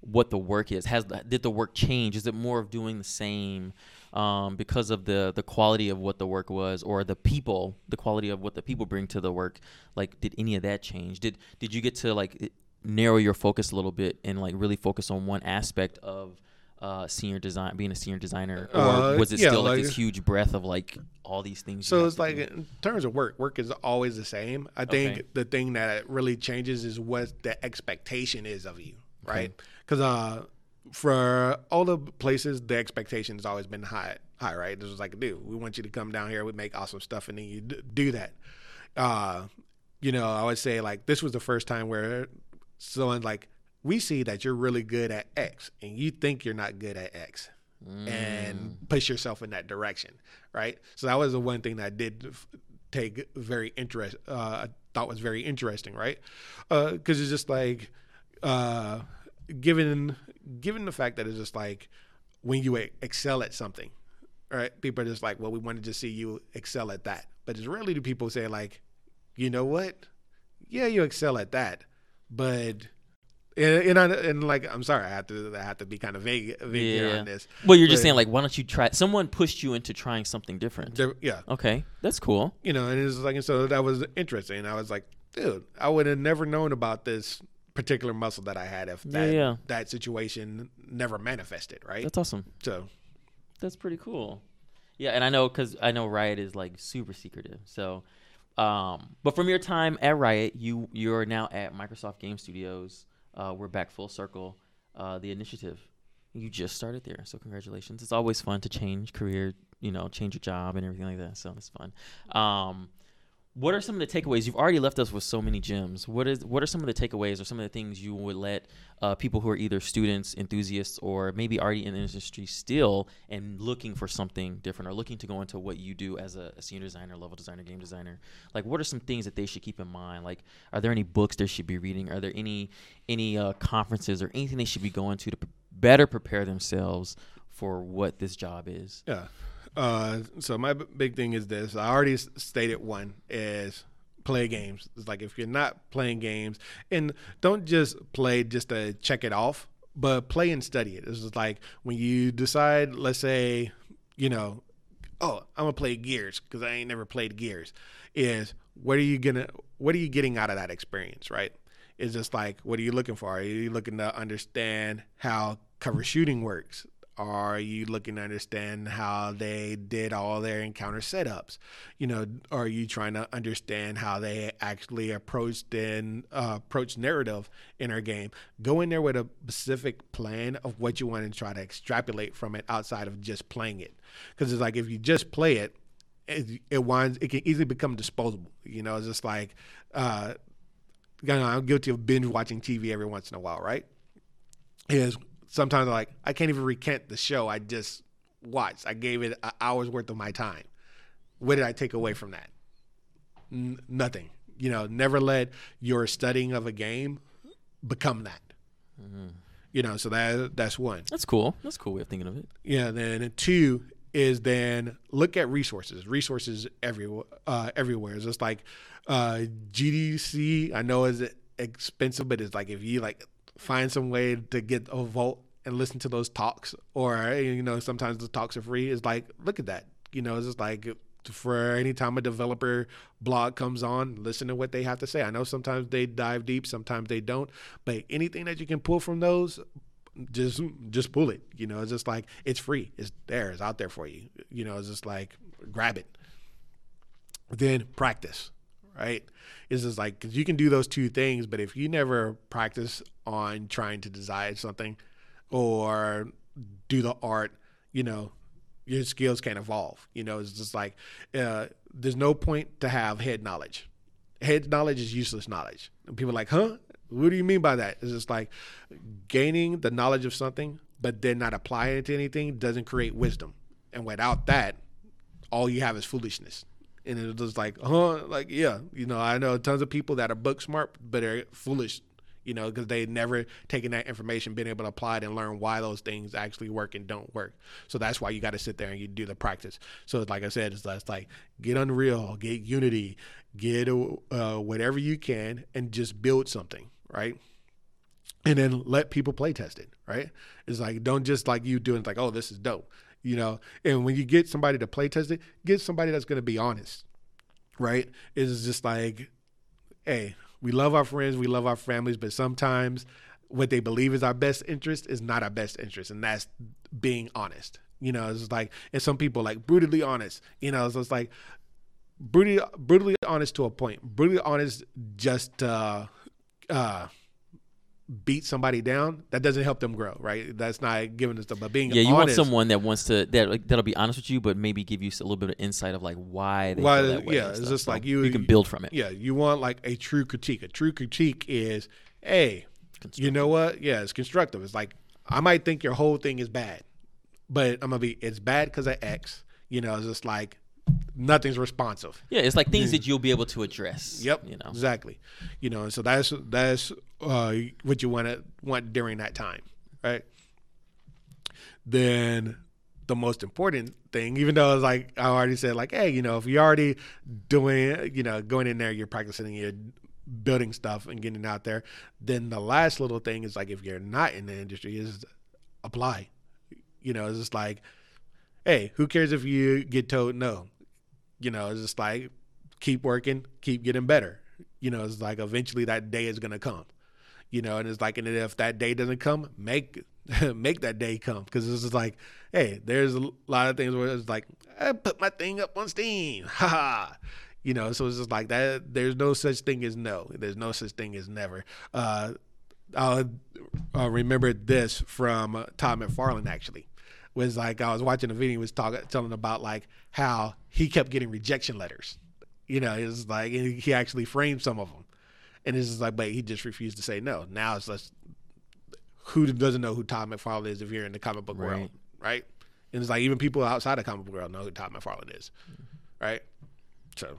what the work is, has did the work change? Is it more of doing the same? Um, because of the the quality of what the work was, or the people, the quality of what the people bring to the work. Like, did any of that change? Did did you get to like narrow your focus a little bit and like really focus on one aspect of uh, senior design, being a senior designer, or Uh, was it yeah, still like, like- this huge breadth of like all these things? So it's like do? in terms of work, work is always the same. I think Okay. the thing that really changes is what the expectation is of you, right? Because uh, for all the places, the expectation has always been high, high, right? This was like, dude, we want you to come down here, we make awesome stuff, and then you d- do that. Uh, you know, I would say like this was the first time where someone like we see that you're really good at X, and you think you're not good at X Mm. and push yourself in that direction, right? So that was the one thing that I did take very interest. Uh, I thought was very interesting, right? Because it's just like, uh, given given the fact that it's just like when you excel at something, right? People are just like, well, we wanted to see you excel at that, but it's rarely do people say like, you know what? Yeah, you excel at that, but. And, and, I, and like I'm sorry, I have to I have to be kind of vague, vague here Yeah. on this. Well, you're just saying like, why don't you try? Someone pushed you into trying something different. Yeah, Okay, that's cool. you know, and it's like, and so that was interesting. I was like, dude, I would have never known about this particular muscle that I had if Yeah, that yeah. that situation never manifested, right? That's awesome. so That's pretty cool. Yeah, and I know because I know Riot is like super secretive. So, um, but from your time at Riot, you you're now at Microsoft Game Studios. Uh, we're back full circle. Uh, the initiative, you just started there, so congratulations. It's always fun to change career, you know, change your job and everything like that. So it's fun. Um, what are some of the takeaways? You've already left us with so many gems. What is what are some of the takeaways or some of the things you would let uh, people who are either students, enthusiasts, or maybe already in the industry still and looking for something different or looking to go into what you do as a, a senior designer, level designer, game designer? Like, what are some things that they should keep in mind? Like, are there any books they should be reading? Are there any any uh, conferences or anything they should be going to to p- better prepare themselves for what this job is? yeah. Uh, so my b- big thing is this. I already s- stated one is play games. It's like if you're not playing games, and don't just play just to check it off, but play and study it. It's like when you decide, let's say, you know, oh, I'm gonna play Gears because I ain't never played Gears. Is what are you gonna what are you getting out of that experience, right? It's just like what are you looking for? Are you looking to understand how cover shooting works? Are you looking to understand how they did all their encounter setups? You know, are you trying to understand how they actually approached and uh, approach narrative in our game? Go in there with a specific plan of what you want to try to extrapolate from it outside of just playing it. Because it's like if you just play it, it, it winds it can easily become disposable. You know, it's just like uh, you know, I'm guilty of binge watching TV every once in a while, right? Is sometimes like I can't even recant the show I just watched. I gave it an hour's worth of my time. What did I take away from that? N- nothing. You know, never let your studying of a game become that. You know, so that that's one. That's cool. That's a cool way of thinking of it. Yeah. Then two is then look at resources. Resources everywhere. Uh, everywhere. It's just like uh, GDC. I know is expensive, but it's like if you like find some way to get a vote and listen to those talks, or you know sometimes the talks are free. It's like look at that. You know, it's just like for any time a developer blog comes on, listen to what they have to say. I know sometimes they dive deep, sometimes they don't, but anything that you can pull from those, just just pull it. You know, it's just like it's free. It's there. It's out there for you. You know, it's just like grab it. Then practice, right? It's just like 'cause you can do those two things, but if you never practice on trying to design something or do the art, you know, your skills can't evolve. You know, it's just like uh, there's no point to have head knowledge. Head knowledge is useless knowledge. And people are like, huh? What do you mean by that? It's just like gaining the knowledge of something, but then not applying it to anything doesn't create wisdom. And without that, all you have is foolishness. And it's just like, huh? Like, yeah, you know, I know tons of people that are book smart, but are foolish, you know, because they never taken that information, been able to apply it and learn why those things actually work and don't work. So that's why you got to sit there and you do the practice. So like I said, it's just like get Unreal, get Unity, get uh, whatever you can, and just build something, right? and then let people play test it, right? It's like don't just like you doing like, oh, this is dope, you know. And when you get somebody to play test it, get somebody that's gonna be honest, right? It's just like, hey, we love our friends, we love our families, but sometimes what they believe is our best interest is not our best interest, and that's being honest. You know, it's like, and some people like brutally honest. You know, so it's like brutally brutally honest to a point. Brutally honest just uh uh beat somebody down, that doesn't help them grow, right? That's not giving us the but being Yeah, you want someone that wants to that like, that'll be honest with you, but maybe give you a little bit of insight of like why they Why- feel that way. yeah, it's just So like you- you can build from it. Yeah, you want like a true critique. A true critique is, hey, you know what? Yeah, it's constructive. It's like I might think your whole thing is bad, but I'm gonna be it's bad because of X. You know, it's just like nothing's responsive. Yeah, it's like things that you'll be able to address. Yep. You know. exactly. You know, and so that's that's uh, what you want to want during that time, right? Then the most important thing, even though it's like I already said, like, hey, you know, if you're already doing, you know, going in there, you're practicing, you're building stuff and getting out there. Then the last little thing is like, if you're not in the industry, is apply. You know, it's just like, hey, who cares if you get told no? You know, it's just like keep working, keep getting better. You know, it's like eventually that day is gonna come. You know, and it's like, and if that day doesn't come, make make that day come because it's just like, hey, there's a lot of things where it's like, I put my thing up on Steam, ha. You know, so it's just like that. There's no such thing as no. There's no such thing as never. Uh, I'll remember this from uh, Todd McFarlane actually was like I was watching a video he was talking telling about like how he kept getting rejection letters. You know, it was like and he actually framed some of them, and it's just like, but he just refused to say no. Now it's just who doesn't know who Todd McFarlane is if you're in the comic book world, Right. right? And it's like even people outside the comic book world know who Todd McFarlane is, mm-hmm. right? So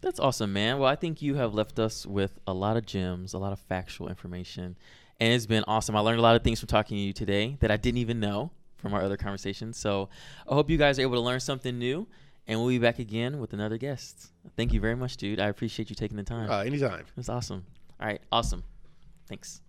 That's awesome, man. Well, I think you have left us with a lot of gems, a lot of factual information, and it's been awesome. I learned a lot of things from talking to you today that I didn't even know from our other conversations. So I hope you guys are able to learn something new, and we'll be back again with another guest. Thank you very much, dude. I appreciate you taking the time. uh, anytime. It's awesome. All right, awesome. Thanks.